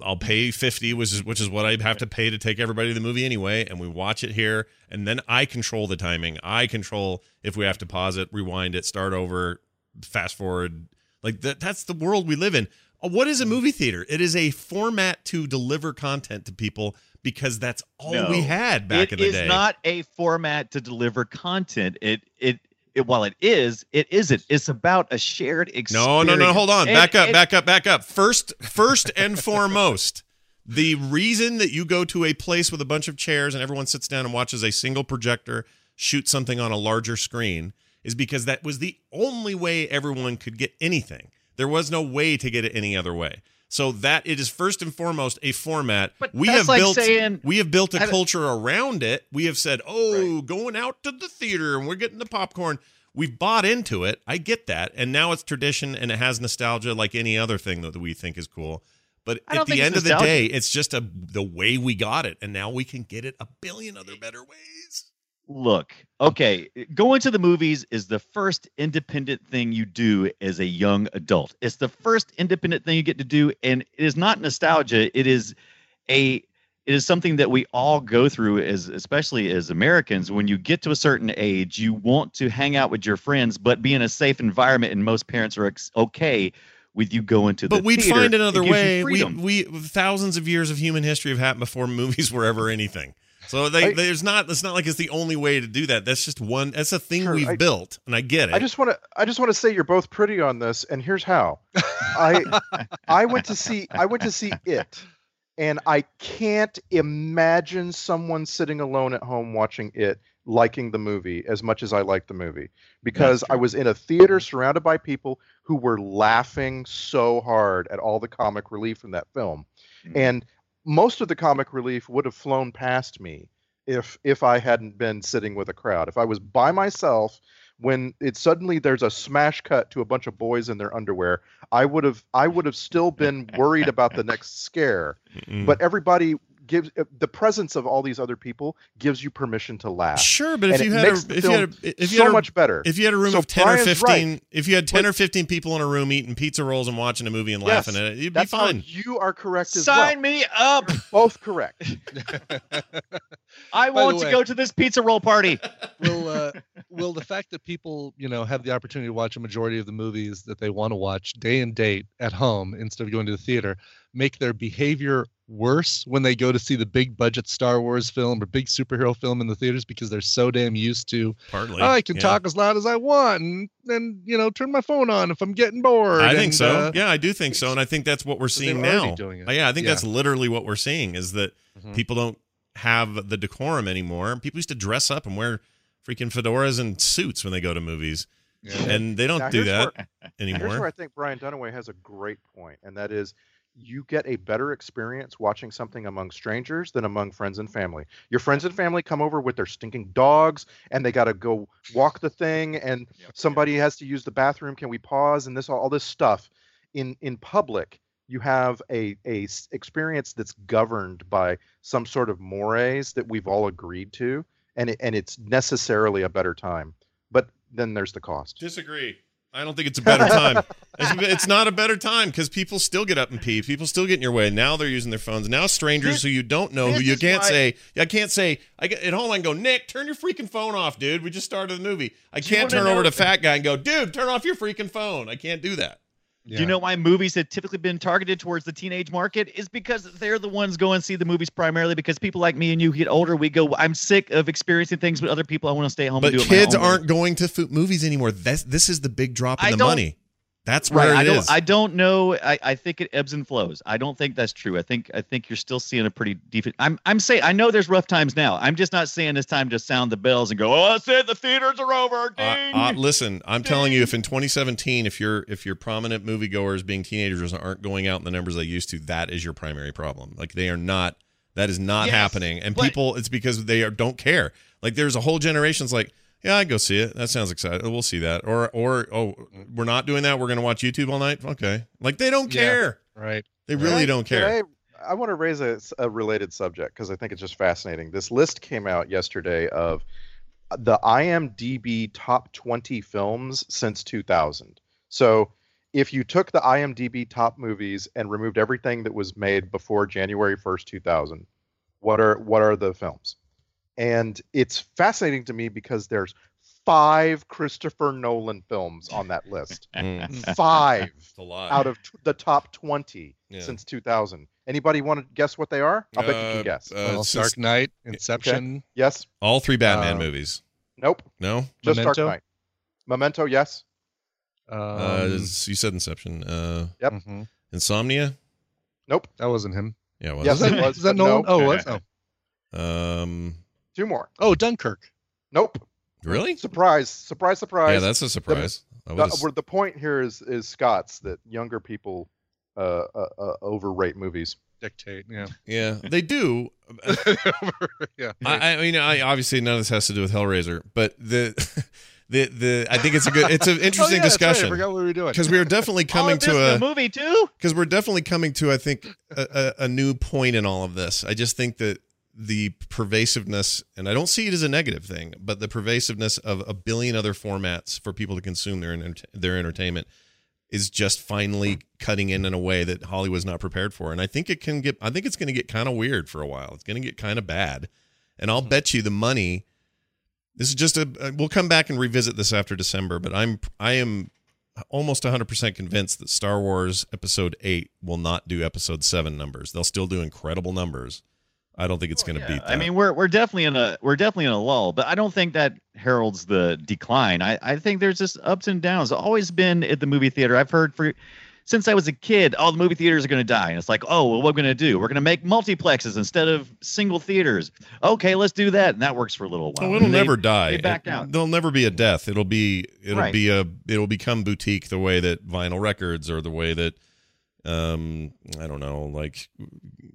I'll pay fifty, which is which is what I have to pay to take everybody to the movie anyway, and we watch it here, and then I control the timing. I control if we have to pause it, rewind it, start over, fast forward. Like that. That's the world we live in. Uh, What is a movie theater? It is a format to deliver content to people because that's all No. we had back in the is day. not a format to deliver content. It it. It, while it is, it isn't. It's about a shared experience. No, no, no. Hold on. And- Back up. and- back up. Back up. First, first and foremost, the reason that you go to a place with a bunch of chairs and everyone sits down and watches a single projector shoot something on a larger screen is because that was the only way everyone could get anything. There was no way to get it any other way. So that it is first and foremost a format. But we have like built saying- we have built a culture around it. We have said, "Oh, going out to the theater and we're getting the popcorn." We've bought into it. I get that. And now it's tradition and it has nostalgia like any other thing that we think is cool. But at the end of the day, it's just a the way we got it and now we can get it a billion other better ways. Look, okay, going to the movies is the first independent thing you do as a young adult. It's the first independent thing you get to do, and it is not nostalgia. It is a it is something that we all go through as especially as Americans. When you get to a certain age, you want to hang out with your friends, but be in a safe environment, and most parents are ex- okay with you going to the But we'd find another way. We, we thousands of years of human history have happened before movies were ever anything. So they, I- there's not. It's not like it's the only way to do that. That's just one. That's a thing Sure, we've I- built, and I get it. I just want to I just want to say you're both pretty on this, and here's how. I I went to see I went to see it, and I can't imagine someone sitting alone at home watching it liking the movie as much as I like the movie because I was in a theater surrounded by people who were laughing so hard at all the comic relief in that film. Mhm. And most of the comic relief would have flown past me if if I hadn't been sitting with a crowd. If I was by myself when it suddenly there's a smash cut to a bunch of boys in their underwear, I would have I would have still been worried about the next scare. Mm-mm. But everybody gives uh, the presence of all these other people gives you permission to laugh. sure, but if you had a, if you had a, film if you so had a, much better. if you had a room So of ten or fifteen, right. if you had ten But- or fifteen people in a room eating pizza rolls and watching a movie and Yes, laughing at it, you'd be fine. you are correct as Sign well. me up. Both correct. I By the want to go to this pizza roll party. will uh, will the fact that people you know have the opportunity to watch a majority of the movies that they want to watch day and date at home instead of going to the theater make their behavior worse when they go to see the big budget Star Wars film or big superhero film in the theaters because they're so damn used to Partly, I can yeah. talk as loud as I want and then you know turn my phone on if I'm getting bored. I think and, so. uh, yeah, I do think so, and I think that's what we're so seeing now. doing it. Uh, yeah, I think Yeah. that's literally what we're seeing is that Mhm. people don't have the decorum anymore. People used to dress up and wear freaking fedoras and suits when they go to movies, Yeah. and they don't Now, do that where- Here's anymore. where I think Brian Dunaway has a great point, and that is you get a better experience watching something among strangers than among friends and family. Your friends and family come over with their stinking dogs and they got to go walk the thing and somebody has to use the bathroom. Can we pause and this all, all this stuff in in public you have a a experience that's governed by some sort of mores that we've all agreed to and it, and it's necessarily a better time. But then there's the cost. Disagree. I don't think it's a better time. it's, not a better time because people still get up and pee. People still get in your way. Now they're using their phones. Now strangers who you don't know, who you can't why- say, I can't say, I get at home. I can go, Nick, turn your freaking phone off, dude. We just started the movie. I can't turn over to fat guy and go, dude, turn off your freaking phone. I can't do that. Do you know why movies have typically been targeted towards the teenage market? Is because they're the ones going to see the movies primarily because people like me and you get older. We go, I'm sick of experiencing things with other people. I want to stay home But and do it my kids aren't going to movies anymore. That's, this is the big drop in I the money. That's Right. where I don't. is. I don't know. I, I think it ebbs and flows. I don't think that's true. I think I think you're still seeing a pretty deep. I'm I'm saying I know there's rough times now. I'm just not saying it's time to sound the bells and go. Oh, that's it. The theaters are over. Ding. Uh, uh, listen, I'm telling you, if in 2017, if your if your prominent moviegoers being teenagers aren't going out in the numbers they used to, that is your primary problem. Like they are not. That is not Yes, happening, and people, it's because they are don't care. Like there's a whole generation's like, yeah, I'd go see it. That sounds exciting. We'll see that. Or or oh, we're not doing that. We're gonna watch YouTube all night. Okay, like they don't Yeah. care. Right. They really I- don't can care. I, I want to raise a related subject because I think it's just fascinating. This list came out yesterday of the IMDb top 20 films since 2000. So if you took the IMDb top movies and removed everything that was made before January 1st, 2000, what are what are the films? And it's fascinating to me because there's five Christopher Nolan films on that list. Mm, five a lot. out of t- the top 20 Yeah. since 2000. Anybody want to guess what they are? I'll bet you Uh, can guess. uh, well, since- Dark Knight, Inception. yes? all three Batman uh, movies. Nope. No, Just Memento? Dark Knight. Memento, yes. Um, uh, you said Inception. Uh, Yep. mhm. Insomnia. Nope. That wasn't him. Yeah, it Yes, was. it was. Is that but Nolan? no. Oh, it was. Oh. Um, Two more. oh, Dunkirk. Nope. really? Surprise! Surprise! Surprise! Yeah, that's a surprise. I The, would've- the point here is is Scott's that younger people uh, uh, uh, overrate movies. Dictate. Yeah. yeah, they do. yeah. I, I mean, I obviously none of this has to do with Hellraiser, but the the the I think it's a good, it's an interesting oh, yeah, that's right. I discussion forgot what we were doing. because we are definitely coming to a a movie too. because we're definitely coming to I think a, a, a new point in all of this. I just think that the pervasiveness, and I don't see it as a negative thing, but the pervasiveness of a billion other formats for people to consume their their entertainment is just finally cutting in in a way that Hollywood's not prepared for. And I think it can get. I think it's going to get kind of weird for a while. It's going to get kind of bad, and I'll bet you the money. This is just a. We'll come back and revisit this after December, but I'm I am almost 100% convinced that Star Wars Episode 8 will not do Episode 7 numbers. They'll still do incredible numbers. I don't think it's oh, going to beat that. I mean, we're we're definitely in a we're definitely in a lull, but I don't think that heralds the decline. I I think there's just ups and downs. Always been at the movie theater. I've heard for since I was a kid, all the movie theaters are going to die, and it's like, oh, well, what are we going to do? We're going to make multiplexes instead of single theaters. Okay, let's do that, and that works for a little while. Oh, it'll And they- never die. they backed It- out. There'll never be a death. It'll be it'll Right. be a it'll become boutique the way that vinyl records or the way that um I don't know, like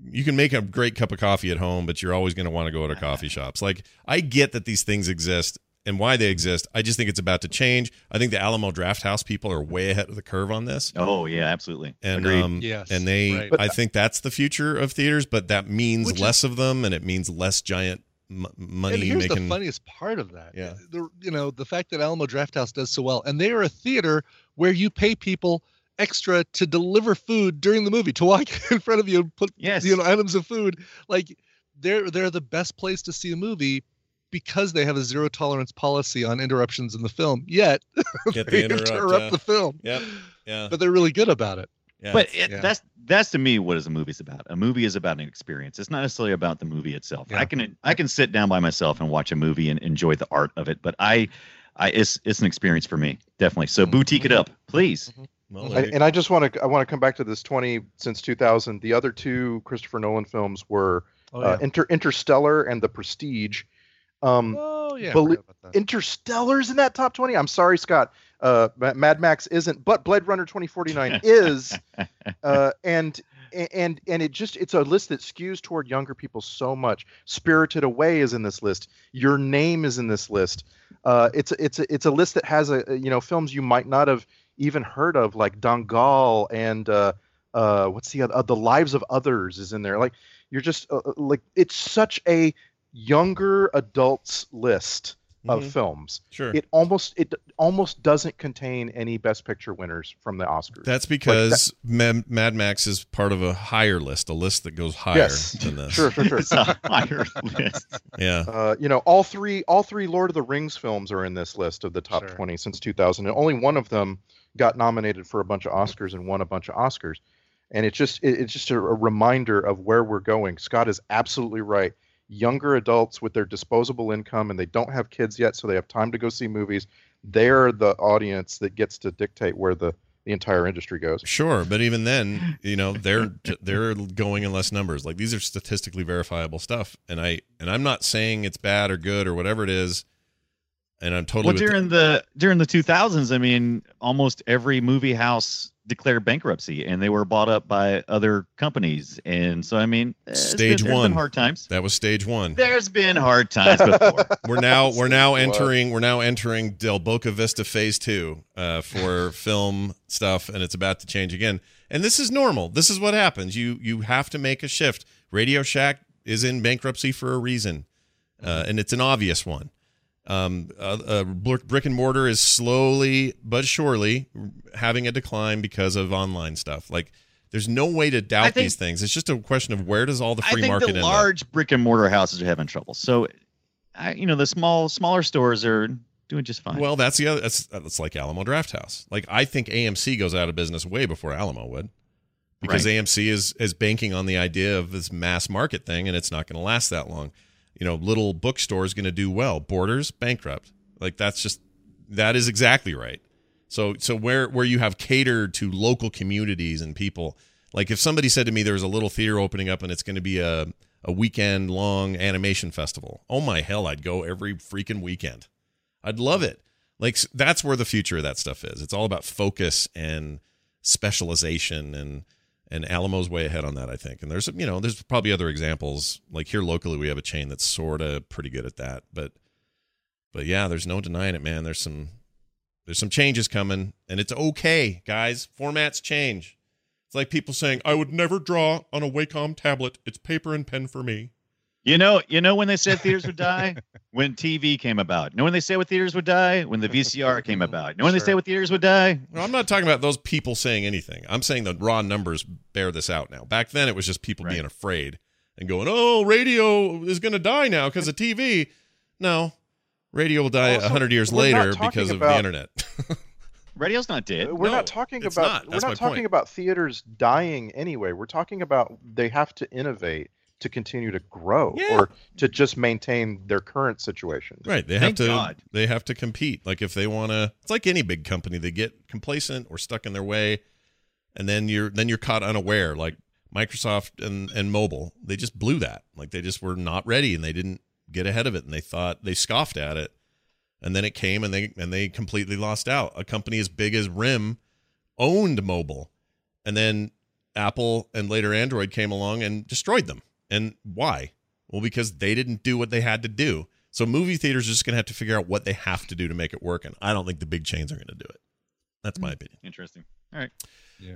you can make a great cup of coffee at home, but you're always going to want to go to coffee shops. Like I get that these things exist and why they exist. I just think it's about to change. I think the Alamo Drafthouse people are way ahead of the curve on this. Oh yeah, absolutely. and Agreed. um Yes, and they right. i think that's the future of theaters but that means Which is- less of them and it means less giant m- money and here's making the funniest part of that. Yeah. The, you know, the fact that Alamo Drafthouse does so well, and they are a theater where you pay people extra to deliver food during the movie, to walk in front of you and put Yes. you know items of food. Like they're they're the best place to see a movie because they have a zero tolerance policy on interruptions in the film. Yet Get the they interrupt, interrupt yeah. the film. Yep. yeah But they're really good about it. yeah but it, yeah. that's that's to me what is a movie's about. A movie is about an experience. It's not necessarily about the movie itself. Yeah. I can I can sit down by myself and watch a movie and enjoy the art of it, but I I it's it's an experience for me definitely. So mm-hmm. boutique it up, please. Mm-hmm. Well, and I just want to I want to come back to this 20 since 2000. The other two Christopher Nolan films were Oh uh, Inter, Interstellar and The Prestige. Um, oh yeah. I belie- forgot about that. Interstellar's in that top 20. I'm sorry, Scott. Uh, Mad Max isn't, but Blade Runner 2049 is. Uh, and and and it just it's a list that skews toward younger people so much. Spirited Away is in this list. Your Name is in this list. Uh, it's it's a, it's a list that has a you know films you might not have even heard of like Dangal and uh, uh, what's the other uh, The Lives of Others is in there. Like you're just uh, uh, like it's such a younger adults list of Mhm. films. sure It almost it almost doesn't contain any Best Picture winners from the Oscars. that's because Mad, Mad Max is part of a higher list, a list that goes higher Yes. than this. sure, sure, sure. It's a higher list. Yeah. Uh, you know, all three all three Lord of the Rings films are in this list of the top Sure. 20 since 2000. And only one of them got nominated for a bunch of Oscars and won a bunch of Oscars. And it's just it, it's just a, a reminder of where we're going. Scott is absolutely right. Younger adults with their disposable income and they don't have kids yet, so they have time to go see movies. They're the audience that gets to dictate where the the entire industry goes. Sure, but even then, you know, they're they're going in less numbers. Like these are statistically verifiable stuff, and I and I'm not saying it's bad or good or whatever it is. And I'm totally Well, with the- during the during the 2000s, I mean, almost every movie house declared bankruptcy, and they were bought up by other companies. And so, I mean, eh, been- Stage been one. hard times. that was stage one. There's been hard times before. We're now we're now entering we're now entering Del Boca Vista Phase Two uh, for film stuff, and it's about to change again. And this is normal. This is what happens. You you have to make a shift. Radio Shack is in bankruptcy for a reason, uh, and it's an obvious one. Um, uh, uh, brick brick and mortar is slowly but surely having a decline because of online stuff. Like, there's no way to doubt think- these things. It's just a question of where does all the I free think market the end up. large brick and mortar houses are having trouble. So, I, you know, the small smaller stores are doing just fine. Well, that's the other. That's that's like Alamo Drafthouse. Like I think AMC goes out of business way before Alamo would, because Right. AMC is is banking on the idea of this mass market thing, and it's not going to last that long. You know, little bookstore is going to do well. Borders bankrupt. Like that's just that is exactly right. So so where where you have catered to local communities and people, Like if somebody said to me there's a little theater opening up and it's going to be a a weekend long animation festival. Oh my hell, I'd go every freaking weekend. I'd love it. Like that's where the future of that stuff is. It's all about focus and specialization and and Alamo's way ahead on that, I think. And there's you know, there's probably other examples. Like here locally we have a chain that's sort of pretty good at that, but but yeah, there's no denying it, man. There's some there's some changes coming and it's okay, guys. Formats change. It's like people saying, "I would never draw on a Wacom tablet. It's paper and pen for me." You know, you know when they said theaters would die? When TV came about. You know when they say what theaters would die? When the VCR came mm-hmm. about. You know when they Sure. say what theaters would die? No, I'm not talking about those people saying anything. I'm saying the raw numbers bear this out now. Back then, it was just people Right. being afraid and going, "Oh, radio is going to die now because of TV." No, radio will die a Also, hundred years later talking because of the internet. Radio's not dead. We're No, not talking it's about not. we're not my talking point. about theaters dying anyway. We're talking about they have to innovate to continue to grow Yeah. or to just maintain their current situation. Right. They have Thank to God. they have to compete. Like if they want to it's like any big company they get complacent or stuck in their way and then you're then you're caught unaware like Microsoft and and mobile. They just blew that. Like they just were not ready and they didn't get ahead of it and they thought they scoffed at it. And then it came and they and they completely lost out. A company as big as RIM owned mobile. And then Apple and later Android came along and destroyed them. And why? Well, because they didn't do what they had to do. So movie theaters are just going to have to figure out what they have to do to make it work. And I don't think the big chains are going to do it. That's my opinion. Interesting. All right.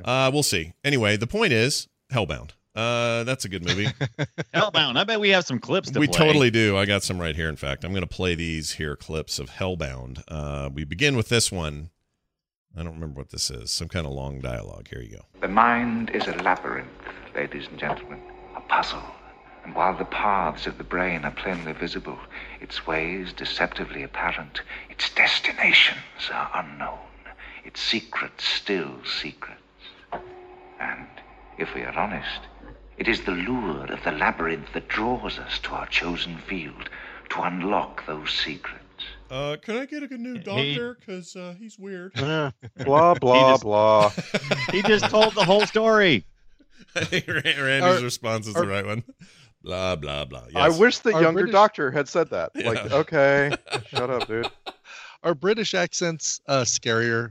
Uh, we'll see. Anyway, the point is Hellbound. Uh, that's a good movie. Hellbound. I bet we have some clips to we play. totally do. I got some right here. In fact, I'm going to play these here clips of Hellbound. Uh, we begin with this one. I don't remember what this is. Some kind of long dialogue. Here you go. The mind is a labyrinth, ladies and gentlemen, a puzzle. And while the paths of the brain are plainly visible, its ways deceptively apparent, its destinations are unknown, its secrets still secrets. And, if we are honest, it is the lure of the labyrinth that draws us to our chosen field to unlock those secrets. Uh, can I get a new doctor? Because uh, he's weird. Blah blah just- blah. He just told the whole story. I think Randy's Are- response is are- the right one. Blah blah blah. Yes. I wish the Our younger British- doctor had said that. Yeah. Like, okay, shut up, dude. Are British accents uh, scarier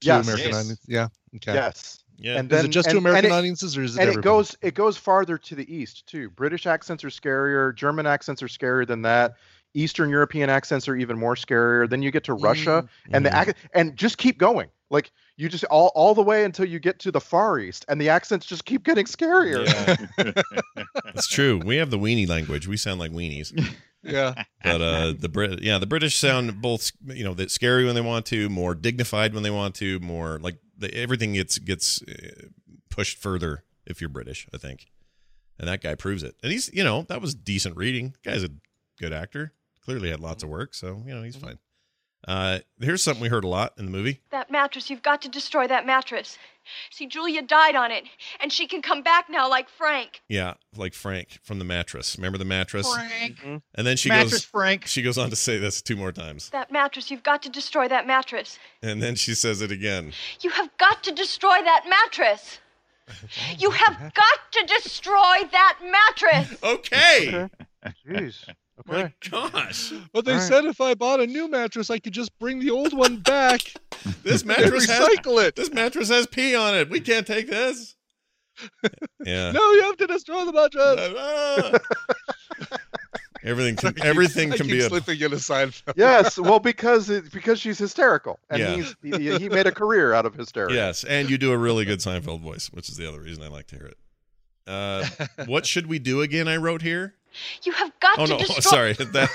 to Yes. American Yes. audiences? Yeah. Okay. Yes. Yeah. And Is then it just and- to American it- audiences, or is it and it goes it goes farther to the east too. British accents are scarier. German accents are scarier than that. Eastern European accents are even more scarier. Then you get to Russia, and the Mhm. and just keep going. Like you just all all the way until you get to the Far East, and the accents just keep getting scarier. Yeah. That's true. We have the weenie language. We sound like weenies. Yeah. But uh, the Brit, yeah, the British sound both, you know, that scary when they want to, more dignified when they want to, more like the, everything gets gets uh, pushed further if you're British. I think, and that guy proves it. And he's, you know, that was decent reading. guy's a good actor. Clearly had lots of work, so you know he's fine. Uh, here's something we heard a lot in the movie. That mattress, you've got to destroy that mattress. See, Julia died on it, and she can come back now like Frank. Yeah, like Frank from the mattress. Remember the mattress? Frank. And then she Mattress goes. Frank. She goes on to say this two more times, That mattress, you've got to destroy that mattress. and then she says it again. You have got to destroy that mattress. You have got to destroy that mattress. Okay. Jeez. My gosh. But they All right. said if I bought a new mattress, I could just bring the old one back This and mattress has recycle it. this mattress has pee on it. We can't take this. Yeah. No, you have to destroy the mattress. Everything can everything I can keep be a slipping in a Seinfeld. Yes. Well, because it, because she's hysterical, and Yeah. he's he, he made a career out of hysteria. yes, and you do a really good Seinfeld voice, which is the other reason I like to hear it. Uh, what should we do again? I wrote here. You have got Oh to no, destroy. sorry. That...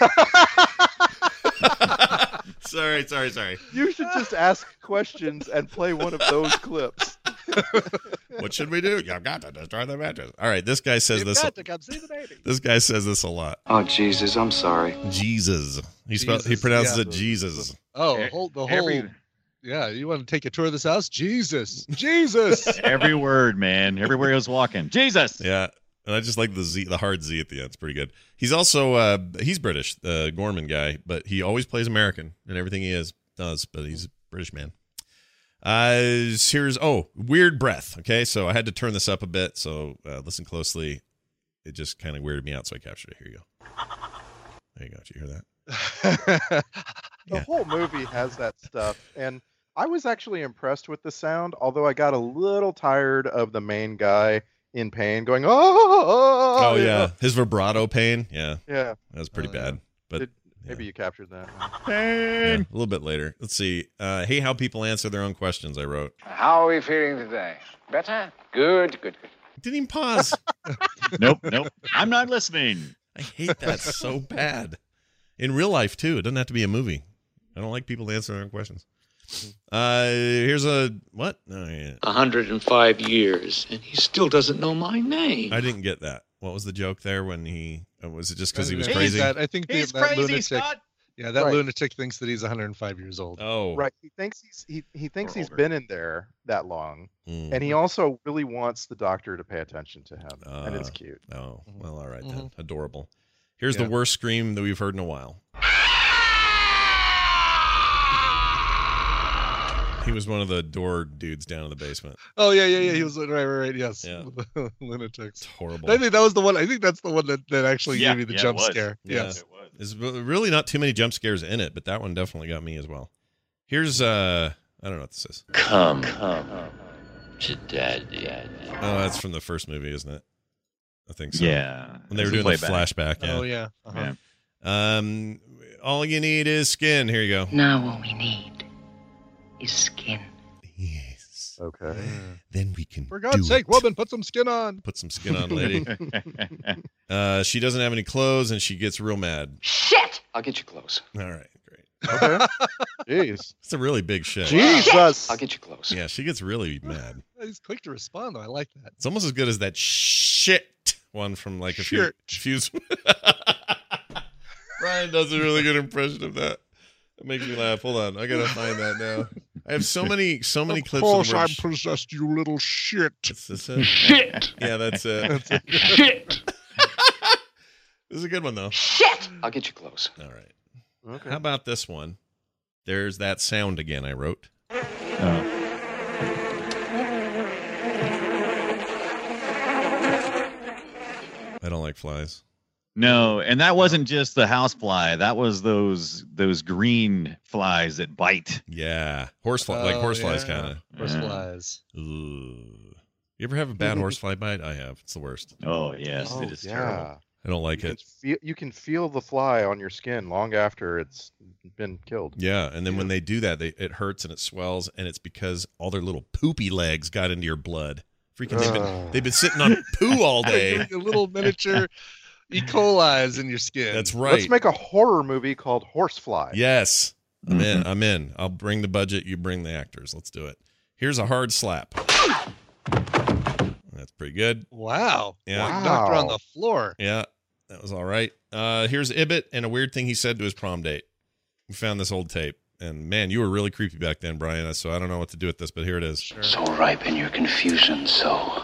sorry, sorry, sorry. You should just ask questions and play one of those clips. What should we do? You've got to destroy the mattress. All right, this guy says You've this. got to come see the baby. This guy says this a lot. Oh, Jesus, I'm sorry. Jesus. He spell, he pronounces yeah. it Jesus. Oh, E- hold the whole. every- Yeah, you want to take a tour of this house? Jesus, Jesus. Every word, man. Everywhere he was walking. Jesus. Yeah. And I just like the Z, the hard Z at the end. It's pretty good. He's also uh he's British, the Gorman guy, but he always plays American in everything he is does. But he's a British man. Uh, here's oh weird breath. Okay, so I had to turn this up a bit. So uh, listen closely. It just kind of weirded me out, so I captured it. Here you go. There you go. Did you hear that? The Yeah. whole movie has that stuff, and I was actually impressed with the sound. Although I got a little tired of the main guy in pain going, "Oh, oh, Oh you yeah, know? his vibrato pain. Yeah, yeah." that was pretty Oh, yeah. bad. But Did- yeah. Maybe you captured that. Yeah, a little bit later. Let's see. Uh, hey, how people answer their own questions. I wrote. How are we feeling today? Better? Good, good, good. Didn't even pause. Nope, nope. I'm not listening. I hate that so bad. In real life too. It doesn't have to be a movie. I don't like people to answer their own questions. Uh, here's a what? Oh, yeah. 105 years, and he still doesn't know my name. I didn't get that. What was the joke there when he? Uh, was it just because he was I crazy? That, I think the, He's that crazy, lunatic. Scott. Yeah, that Right. lunatic thinks that he's 105 years old. Oh, Right. He thinks he's he, he thinks Or he's older. been in there that long, Mm. and he also really wants the doctor to pay attention to him, and it's Uh, cute. Oh, well, all right then. Mhm. Adorable. Here's Yeah. the worst scream that we've heard in a while. He was one of the door dudes down in the basement. Oh yeah, yeah, yeah. He was right, right, right. Yes, Yeah. lunatics. It's horrible. I think that was the one. I think that's the one that, that actually Yeah, gave me the yeah, it jump was. scare. Yeah. Yes. There's really not too many jump scares in it, but that one definitely got me as well. Here's uh I don't know what this is. Come, come to daddy. Oh, that's from the first movie, isn't it? I think so. Yeah. When they were It's a doing the flashback, yeah. Oh yeah. Uh-huh. Yeah. Um all you need is skin. Here you go. Now all we need is skin. Yes. Okay. Then we can For God's do sake, it. woman, put some skin on. Put some skin on, lady. uh she doesn't have any clothes and she gets real mad. Shit! I'll get you clothes. All right, great. Okay. Jeez. It's a really big shit. Jesus. I'll get you close. Yeah, she gets really mad. He's quick to respond, though. I like that. It's almost as good as that shit one from like a few, Shit. few Ryan does a really good impression of that. It makes me laugh. Hold on, I gotta find that now. I have so many, so many clips of the word sh- possessed, you little shit. Is this it? Shit! Yeah, that's it. Shit! This is a good one though. Shit! I'll get you close. All right. Okay. How about this one? There's that sound again. I wrote. Oh. I don't like flies. No, and that wasn't just the house fly. That was those those green flies that bite. Yeah, horsefly, like Oh, horseflies, yeah. kind of. Horse Yeah. flies. You ever have a bad horsefly bite? I have. It's the worst. Oh yes, Oh, it is yeah. terrible. I don't like you it. Feel, you can feel the fly on your skin long after it's been killed. Yeah, and then when they do that, they, it hurts and it swells, and it's because all their little poopy legs got into your blood. Freaking, they've been they've been sitting on poo all day. Your little miniature E. coli's in your skin. That's right. Let's make a horror movie called Horsefly. Yes, I'm in. Mm-hmm. I'm in. I'll bring the budget. You bring the actors. Let's do it. Here's a hard slap. That's pretty good. Wow. Yeah. Like knocked her on the floor. Yeah, that was all right. Uh, here's Ibbott and a weird thing he said to his prom date. We found this old tape, and man, you were really creepy back then, Brian. So I don't know what to do with this, but here it is. So ripe in your confusion, so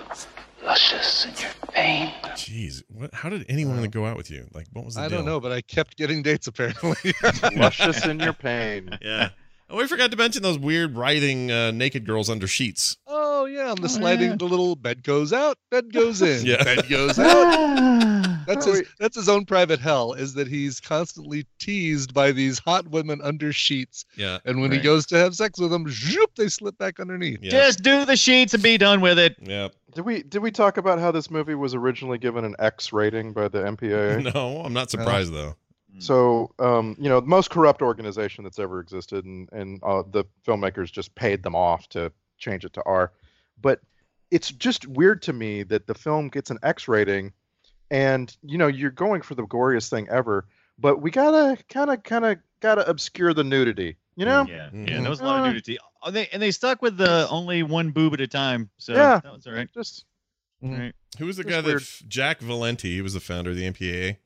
luscious in your pain. Jeez, what? How did anyone want to go out with you? Like, what was the I deal? don't know, but I kept getting dates apparently. Luscious in your pain. Yeah. Oh, we forgot to mention those weird writhing uh, naked girls under sheets. oh yeah, I'm the sliding. The little bed goes out, bed goes in. Yeah. Bed goes out. That's Oh, his. wait. That's his own private hell. Is that he's constantly teased by these hot women under sheets, Yeah. and when he goes to have sex with them, zoop, they slip back underneath. Yeah. Just do the sheets and be done with it. yeah. Did we did we talk about how this movie was originally given an X rating by the MPAA? No, I'm not surprised though. So, um, you know, the most corrupt organization that's ever existed, and and uh, the filmmakers just paid them off to change it to R. But it's just weird to me that the film gets an X rating, and you know, you're going for the goriest thing ever, but we gotta kind of kind of gotta obscure the nudity, you know? Yeah, Mhm. yeah. There was a lot Uh, of nudity. Oh, they and they stuck with the only one boob at a time. So Yeah. that was all right. Just All right. Who was the Just guy that weird. f- Jack Valenti? He was the founder of the MPAA.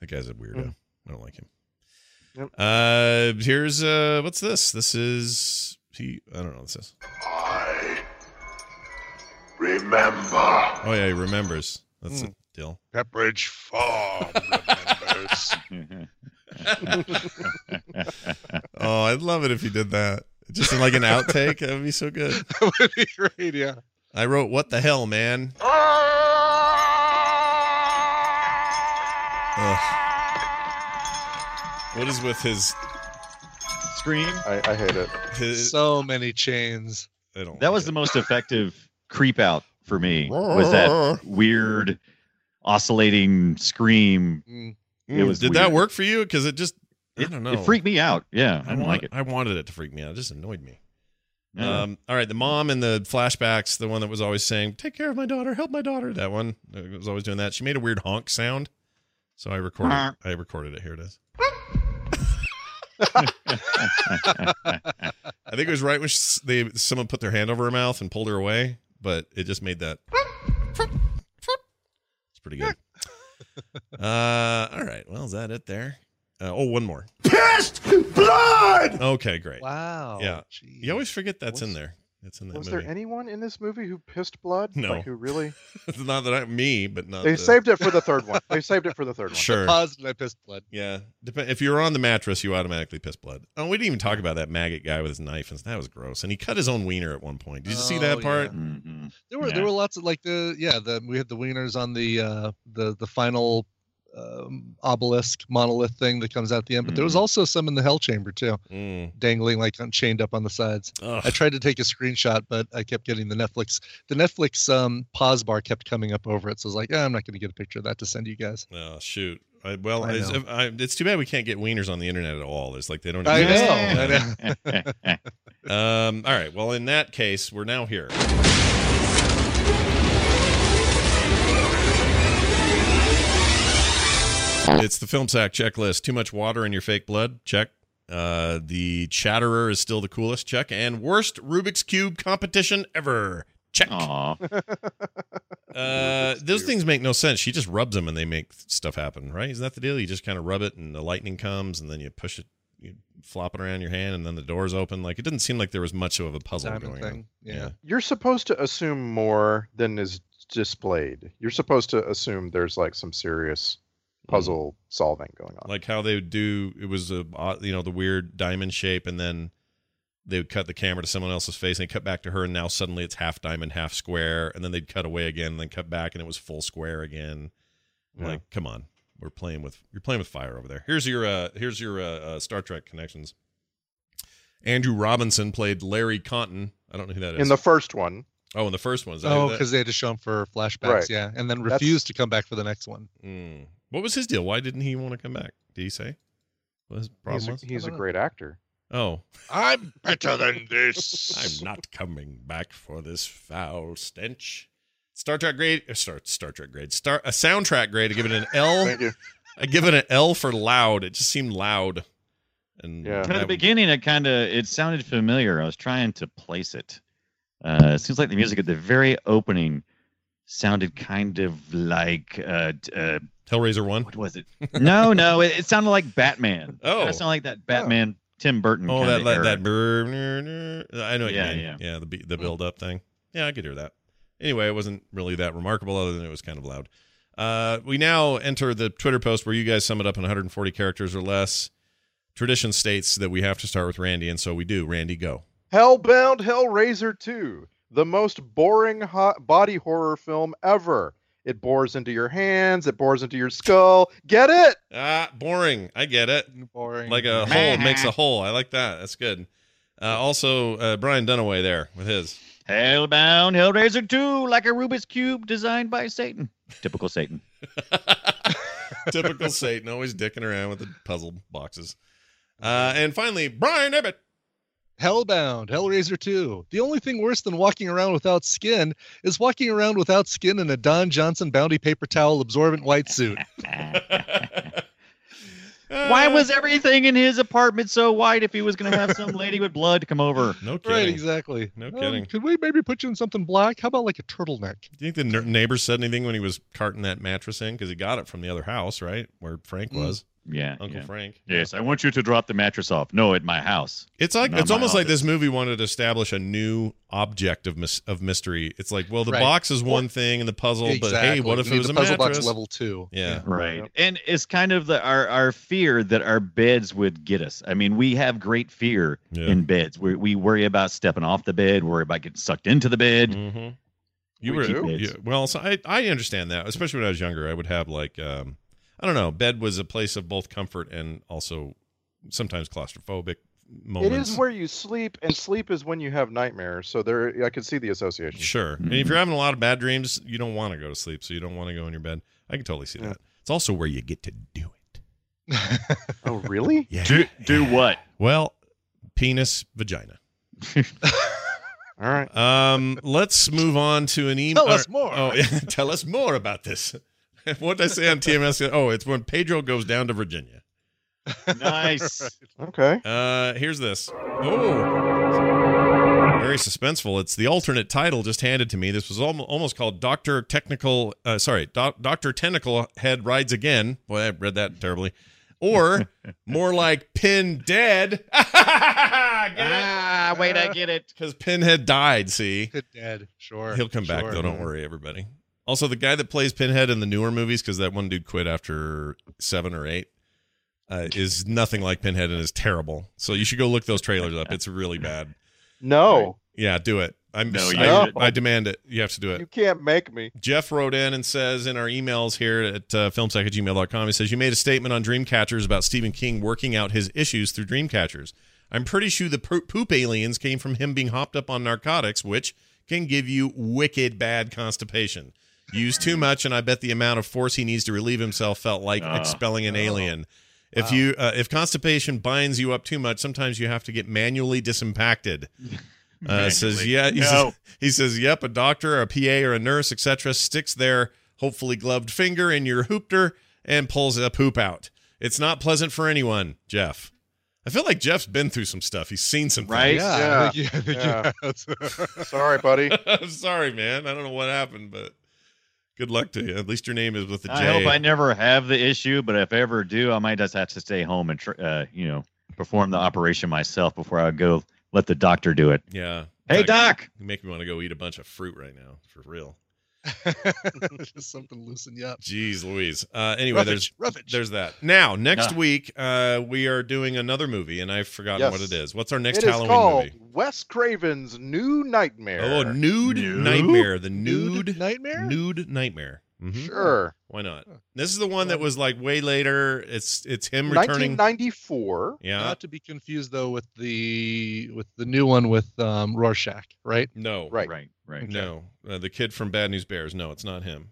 That guy's a weirdo. Mm. I don't like him. Yep. Uh, here's uh, what's this? This is he. I don't know what this is. I remember. Oh yeah, he remembers. That's it, Dill. Pepperidge Farm remembers. Oh, I'd love it if he did that. Just in like an outtake. That would be so good. that would be great. Yeah. I wrote, "What the hell, man." Ugh. What is with his Scream. I, I hate it. his? So many chains. I don't. That like was it. the most effective creep out for me. Was that weird oscillating scream? Mm. Mm. It was Did that work for you? Because it just I don't know. it freaked me out. Yeah, I I didn't want- like it. I wanted it to freak me out. It just annoyed me. Yeah. Um, all right, the mom in the flashbacks, the one that was always saying, "Take care of my daughter, help my daughter." That one uh, was always doing that. She made a weird honk sound, so I recorded. I recorded it. Here it is. I think it was right when she, they someone put their hand over her mouth and pulled her away, but it just made that. It's pretty good. Uh, all right. Well, is that it there? Uh, oh, one more. Pissed blood! Okay, great. Wow. Yeah. Gee. You always forget that's Was- in there. It's in that Was movie. there anyone in this movie who pissed blood? No. Like who really? It's not that I me, but not. They the- saved it for the third one. They saved it for the third one. Sure. Paused and I pissed blood. Yeah. Dep- if you're on the mattress, you automatically piss blood. Oh, we didn't even talk about that maggot guy with his knife, and that was gross. And he cut his own wiener at one point. Did you see that Oh, part? Mhm. There were Yeah. there were lots of like the yeah the we had the wieners on the uh the the final um, obelisk monolith thing that comes out at the end, but there was Mhm. also some in the hell chamber too, Mm. dangling like chained up on the sides. Ugh. I tried to take a screenshot, but I kept getting the Netflix the Netflix um pause bar kept coming up over it, so I was like, eh, I'm not going to get a picture of that to send you guys. Oh shoot. I, well, I it's. I, it's too bad we can't get wieners on the internet at all. It's like they don't. I know. I know. Um, all right. Well, in that case, we're now here. It's the film sack checklist. Too much water in your fake blood? Check. Uh, the Chatterer is still the coolest. Check. And worst Rubik's Cube competition ever. Check. Aw. Uh, those things make no sense. She just rubs them and they make stuff happen, right? Isn't that the deal? You just kind of rub it and the lightning comes and then you push it, you flop it around your hand and then the doors open. Like it didn't seem like there was much of a puzzle Diamond going thing. on. Yeah. You're supposed to assume more than is displayed. You're supposed to assume there's like some serious puzzle solving going on. Like how they would do it was a you know the weird diamond shape and then they would cut the camera to someone else's face and they cut back to her and now suddenly it's half diamond, half square and then they'd cut away again and then cut back and it was full square again. Yeah. Like, come on. We're playing with you're playing with fire over there. Here's your uh here's your uh, uh Star Trek connections. Andrew Robinson played Larry Cotton. I don't know who that is. In the first one, oh, in the first one. Is Oh, because they had to show him for flashbacks, Right. yeah, and then That's- refused to come back for the next one. Mm. What was his deal? Why didn't he want to come back? Did he say? What his problem he's a, was? he's a great actor. Oh, I'm better than this. I'm not coming back for this foul stench. Star Trek grade, uh, Star Star Trek grade, Star a soundtrack grade. I give it an L. Thank you. I give it an L for loud. It just seemed loud. And Yeah. At the beginning, it kind of it sounded familiar. I was trying to place it. Uh, it seems like the music at the very opening sounded kind of like uh, d- uh Hellraiser one. what was it? No, no, it, it sounded like Batman. Oh. it sounded like that Batman Tim Burton. Oh, that that, era. that brr, brr, brr. I know what Yeah, you mean. yeah. Yeah, the the build up thing. Yeah, I could hear that. Anyway, it wasn't really that remarkable, other than it was kind of loud. Uh, we now enter the Twitter post where you guys sum it up in 140 characters or less. Tradition states that we have to start with Randy, and so we do. Randy, go. Hellbound Hellraiser 2, the most boring hot body horror film ever. It bores into your hands, it bores into your skull. Get it? Ah, boring. I get it. Boring. Like a hole makes a hole. I like that. That's good. Uh, also, uh, Brian Dunaway there with his. Hellbound Hellraiser 2, like a Rubik's Cube designed by Satan. Typical Satan. Typical Satan, always dicking around with the puzzle boxes. Uh, and finally, Brian Ibbott. Hellbound, Hellraiser 2. The only thing worse than walking around without skin is walking around without skin in a Don Johnson bounty paper towel absorbent white suit. Why was everything in his apartment so white if he was going to have some lady with blood come over? No right, kidding. exactly. No Um, kidding. could we maybe put you in something black? How about like a turtleneck? Do you think the n- neighbor said anything when he was carting that mattress in? Because he got it from the other house, right? Where Frank Mm. was. Yeah. Uncle yeah. Frank. Yes, I want you to drop the mattress off. No, at my house. It's like Not it's my almost like this movie wanted to establish a new object of mis- of mystery. It's like, well, the Right. box is one thing and the puzzle, but hey, what if We it was the a puzzle box mattress? level two. Yeah. Right. And it's kind of the our, our fear that our beds would get us. I mean, we have great fear Yeah. in beds. We, we worry about stepping off the bed, worry about getting sucked into the bed. Mm-hmm. You We were keep you- well. So I I understand that, especially when I was younger. I would have like um, I don't know. Bed was a place of both comfort and also sometimes claustrophobic moments. It is where you sleep, and sleep is when you have nightmares. So there, I can see the association. Sure. And Mm-hmm. if you're having a lot of bad dreams, you don't want to go to sleep, so you don't want to go in your bed. I can totally see that. It's also where you get to do it. Oh, really? Yeah. Do, do what? Well, penis, vagina. All right. Um, let's move on to an email. Tell us more. Oh, yeah, tell us more about this. what did I say on TMS? Oh, it's when Pedro goes down to Virginia. Nice. Okay. Uh, here's this. Oh, very suspenseful. It's the alternate title just handed to me. This was almost, almost called Doctor Technical. Uh, sorry, Doc, Doctor Tentacle Head rides again. Boy, I read that terribly. Or more like Pin Dead. ah, wait, I get it. Because Pinhead died. See, Hit dead. Sure. he'll come back though. Don't worry, everybody. Also, the guy that plays Pinhead in the newer movies, because that one dude quit after seven or eight, uh, is nothing like Pinhead and is terrible. So you should go look those trailers up. It's really bad. No, Yeah, do it. I'm No, I, didn't. I demand it. You have to do it. you can't make me. Jeff wrote in and says in our emails here at uh, filmsack at gmail.com, he says, You made a statement on Dreamcatchers about Stephen King working out his issues through Dreamcatchers. I'm pretty sure the poop aliens came from him being hopped up on narcotics, which can give you wicked bad constipation. Use too much, and I bet the amount of force he needs to relieve himself felt like Ah. expelling an alien. If you uh, if constipation binds you up too much, sometimes you have to get manually disimpacted. Uh, says yeah. He, No. says, he says yep. A doctor, a PA, or a nurse, etc., sticks their hopefully gloved finger in your hoopter and pulls a poop out. It's not pleasant for anyone, Jeff. I feel like Jeff's been through some stuff. He's seen some Right? things. Yeah. Yeah. I think you- I think you have. Sorry, buddy. I'm sorry, man. I don't know what happened, but good luck to you. At least your name is with a J. I hope I never have the issue, but if I ever do, I might just have to stay home and, tr- uh, you know, perform the operation myself before I go let the doctor do it. yeah. Hey, fact, doc. You make me want to go eat a bunch of fruit right now, for real. Just something to loosen you up. Jeez Louise. Uh, anyway, there's Roughage, roughage. there's that. Now, next Ah. week, uh, we are doing another movie, and I've forgotten Yes. what it is. What's our next it is Halloween called movie? Wes Craven's New Nightmare. Oh, Nude, Nude? Nightmare. The Nude Nude, Nightmare? Nude Nightmare. Mhm. Sure. Why not? This is the one that was like way later. It's it's him returning. 1994. Yeah. Not to be confused though with the with the new one with um, Rorschach, right? No. Right. Right, right. No. Uh, the kid from Bad News Bears. No, it's not him.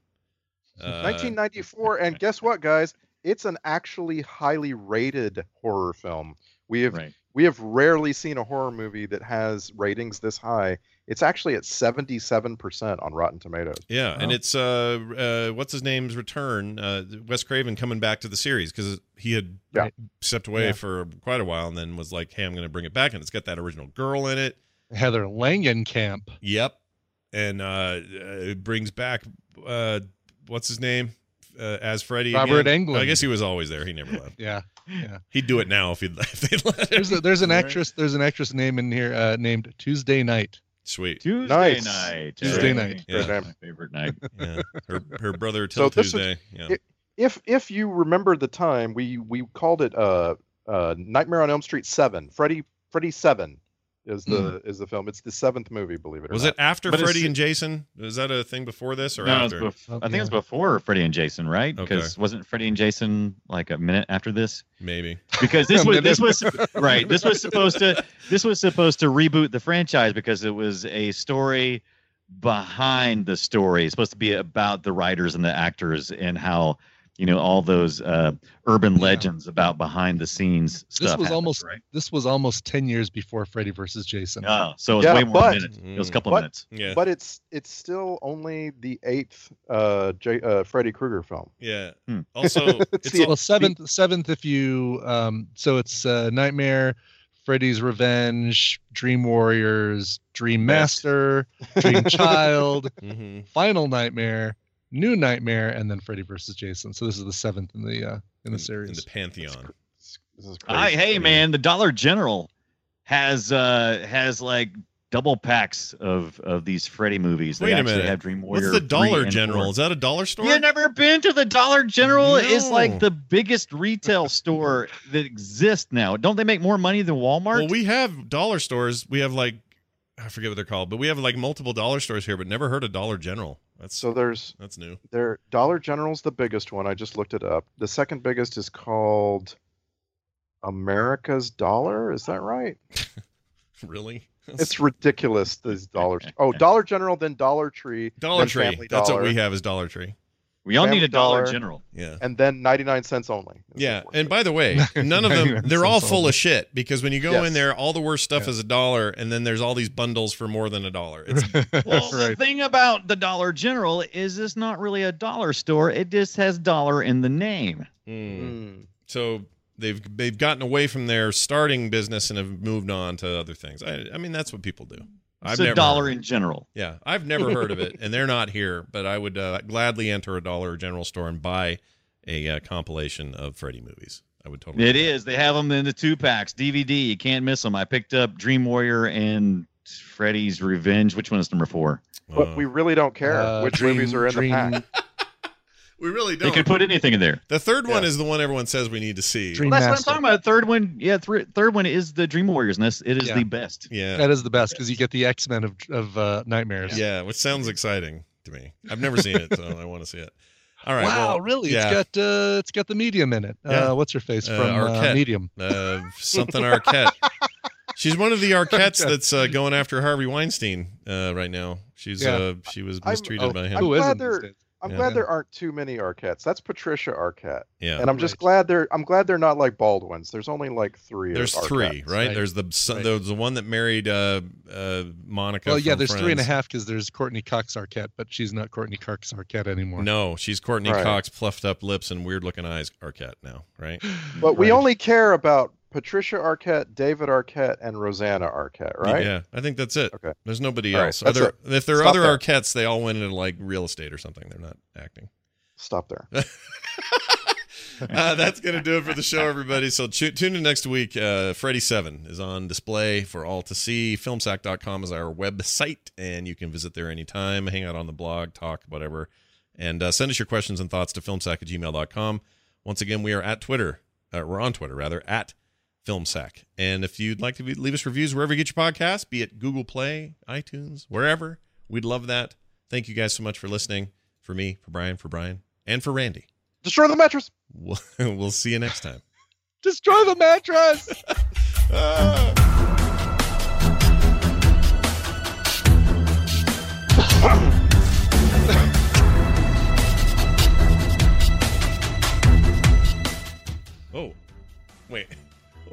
Uh, 1994, and guess what, guys? It's an actually highly rated horror film. We have Right. we have rarely seen a horror movie that has ratings this high. It's actually at 77% on Rotten Tomatoes. Yeah, and it's uh, uh, what's his name's return? Uh, Wes Craven coming back to the series because he had Yeah. stepped away Yeah. for quite a while, and then was like, "Hey, I'm going to bring it back," and it's got that original girl in it. Heather Langenkamp. Yep, and uh, uh, it brings back uh, what's his name uh, as Freddy. Robert again. Englund. I guess he was always there. He never left. Yeah. Yeah. He'd do it now if, he'd, if they let him. There's a, there's an actress there's an actress name in here uh, named Tuesday Knight. Sweet. Tuesday Nice. night. Tuesday night. Yeah. Good My favorite night. Yeah. Her her brother So till this was- Tuesday. Yeah. it- If if you remember the time, we we called it uh, uh, Nightmare on Elm Street 7. Freddy Freddy 7 is hmm. the is the film. It's the seventh movie, believe it or was not. Was it after But Freddy and Jason? Is that a thing before this or No, after? bef- I think it's before Freddy and Jason, right? Okay. Because wasn't Freddy and Jason like a minute after this? Maybe. Because this was this was right. This was supposed to this was supposed to reboot the franchise because it was a story behind the story. It's supposed to be about the writers and the actors and how you know all those uh, urban Yeah. legends about behind the scenes stuff. This was happens, almost right. this was almost ten years before Freddy versus Jason. Oh, so it was Yeah, way more but- minutes. It was a couple but- minutes. Yeah. But it's it's still only the eighth uh, J, uh, Freddy Krueger film. Yeah. Hmm. Also, It's it's the- well, seventh seventh if you um so it's uh, Nightmare, Freddy's Revenge, Dream Warriors, Dream Master, Dream Child, Mhm. Final Nightmare, New Nightmare, and then Freddy versus Jason. So this is the seventh in the uh in the series. in the pantheon. This is crazy. I, hey man, the Dollar General has uh has like double packs of of these Freddy movies. They Wait a minute. Have Dream What's the Dollar General? 4. Is that a dollar store? You never been to the Dollar General? It's like the biggest retail store that exists now. Don't they make more money than Walmart? Well, we have dollar stores. We have like I forget what they're called, but we have like multiple dollar stores here, but never heard of Dollar General. That's So there's that's new. there Dollar General's the biggest one. I just looked it up. The second biggest is called America's Dollar. Is that right? really? It's ridiculous. These dollars. Oh, Dollar General, then Dollar Tree, Dollar Tree. That's what we have is Dollar Tree. We all need a Dollar, Dollar. General. Yeah. and then ninety nine cents only. Yeah, and by the way, none of them, they're all full only. of shit because when you go Yes. in there, all the worst stuff Yeah. is a dollar, and then there's all these bundles for more than a dollar. It's Well, the thing about the Dollar General is it's not really a dollar store. It just has dollar in the name. Hmm. Mm. so they've they've gotten away from their starting business and have moved on to other things. I, I mean, that's what people do. I've It's a never dollar heard- in general. Yeah, I've never heard of it, and they're not here. But I would uh, gladly enter a Dollar General store and buy a uh, compilation of Freddy movies. I would totally. It do They have them in the two packs, DVD. You can't miss them. I picked up Dream Warrior and Freddy's Revenge. Which one is number four? But Uh, we really don't care Uh, which Dream- movies are in Dream- the pack. we really don't. could put anything in there. the third one is the one everyone says we need to see. Dream That's what I'm talking about. Third one, yeah, thr third one is the Dream Warriors, and that's, it is Yeah. the best. Yeah, That is the best because you get the X Men of of uh, nightmares. yeah, which sounds exciting to me. I've never seen it, so I want to see it. All right. wow, well, really? Yeah. It's got uh, it's got the medium in it. Yeah. Uh, what's her face Uh, from uh, Arquette. Medium? uh, something Arquette. She's one of the Arquettes that's uh, going after Harvey Weinstein uh, right now. She's Yeah. uh, she was I'm- mistreated oh, by him. I'm Who glad they're- these days? I'm Yeah. glad there aren't too many Arquettes. That's Patricia Arquette, yeah, and I'm just Right. glad they're. I'm glad they're not like Baldwins. There's only like three. of there's three, right? Right. There's the son, Right. there's the one that married uh, uh, Monica. Well, yeah, there's three and a Friends. half because there's Courteney Cox Arquette, but she's not Courteney Cox Arquette anymore. No, she's Courteney Right. Cox, fluffed up lips and weird looking eyes. Arquette now, right? But we only care about Patricia Arquette, David Arquette, and Rosanna Arquette, right? Yeah, I think that's it. Okay. There's nobody All right, else. that's Other, if there are Stop other there. Arquettes, they all went into like real estate or something. They're not acting. Stop there. uh, that's going to do it for the show, everybody. So tu- tune in next week. Uh, Freddy 7 is on display for all to see. Filmsack.com is our website, and you can visit there anytime, hang out on the blog, talk, whatever. And uh, send us your questions and thoughts to filmsack at gmail.com. Once again, we are at Twitter. Uh, we're on Twitter, rather, at Filmsack. And if you'd like to be, leave us reviews wherever you get your podcast, be it Google Play, iTunes, wherever, we'd love that. Thank you guys so much for listening. For me, for Brian, for Brian, and for Randy. Destroy the mattress. We'll, we'll see you next time. Destroy the mattress. Oh, wait.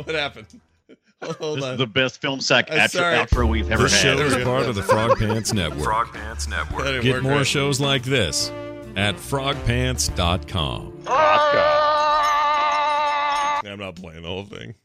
What happened? Hold This on. is the best film sack I'm outro, sorry. outro we've ever This show had. is part of the Frog Pants Network. Frog Pants Network. Get more right. shows like this at frogpants.com. I'm not playing the whole thing.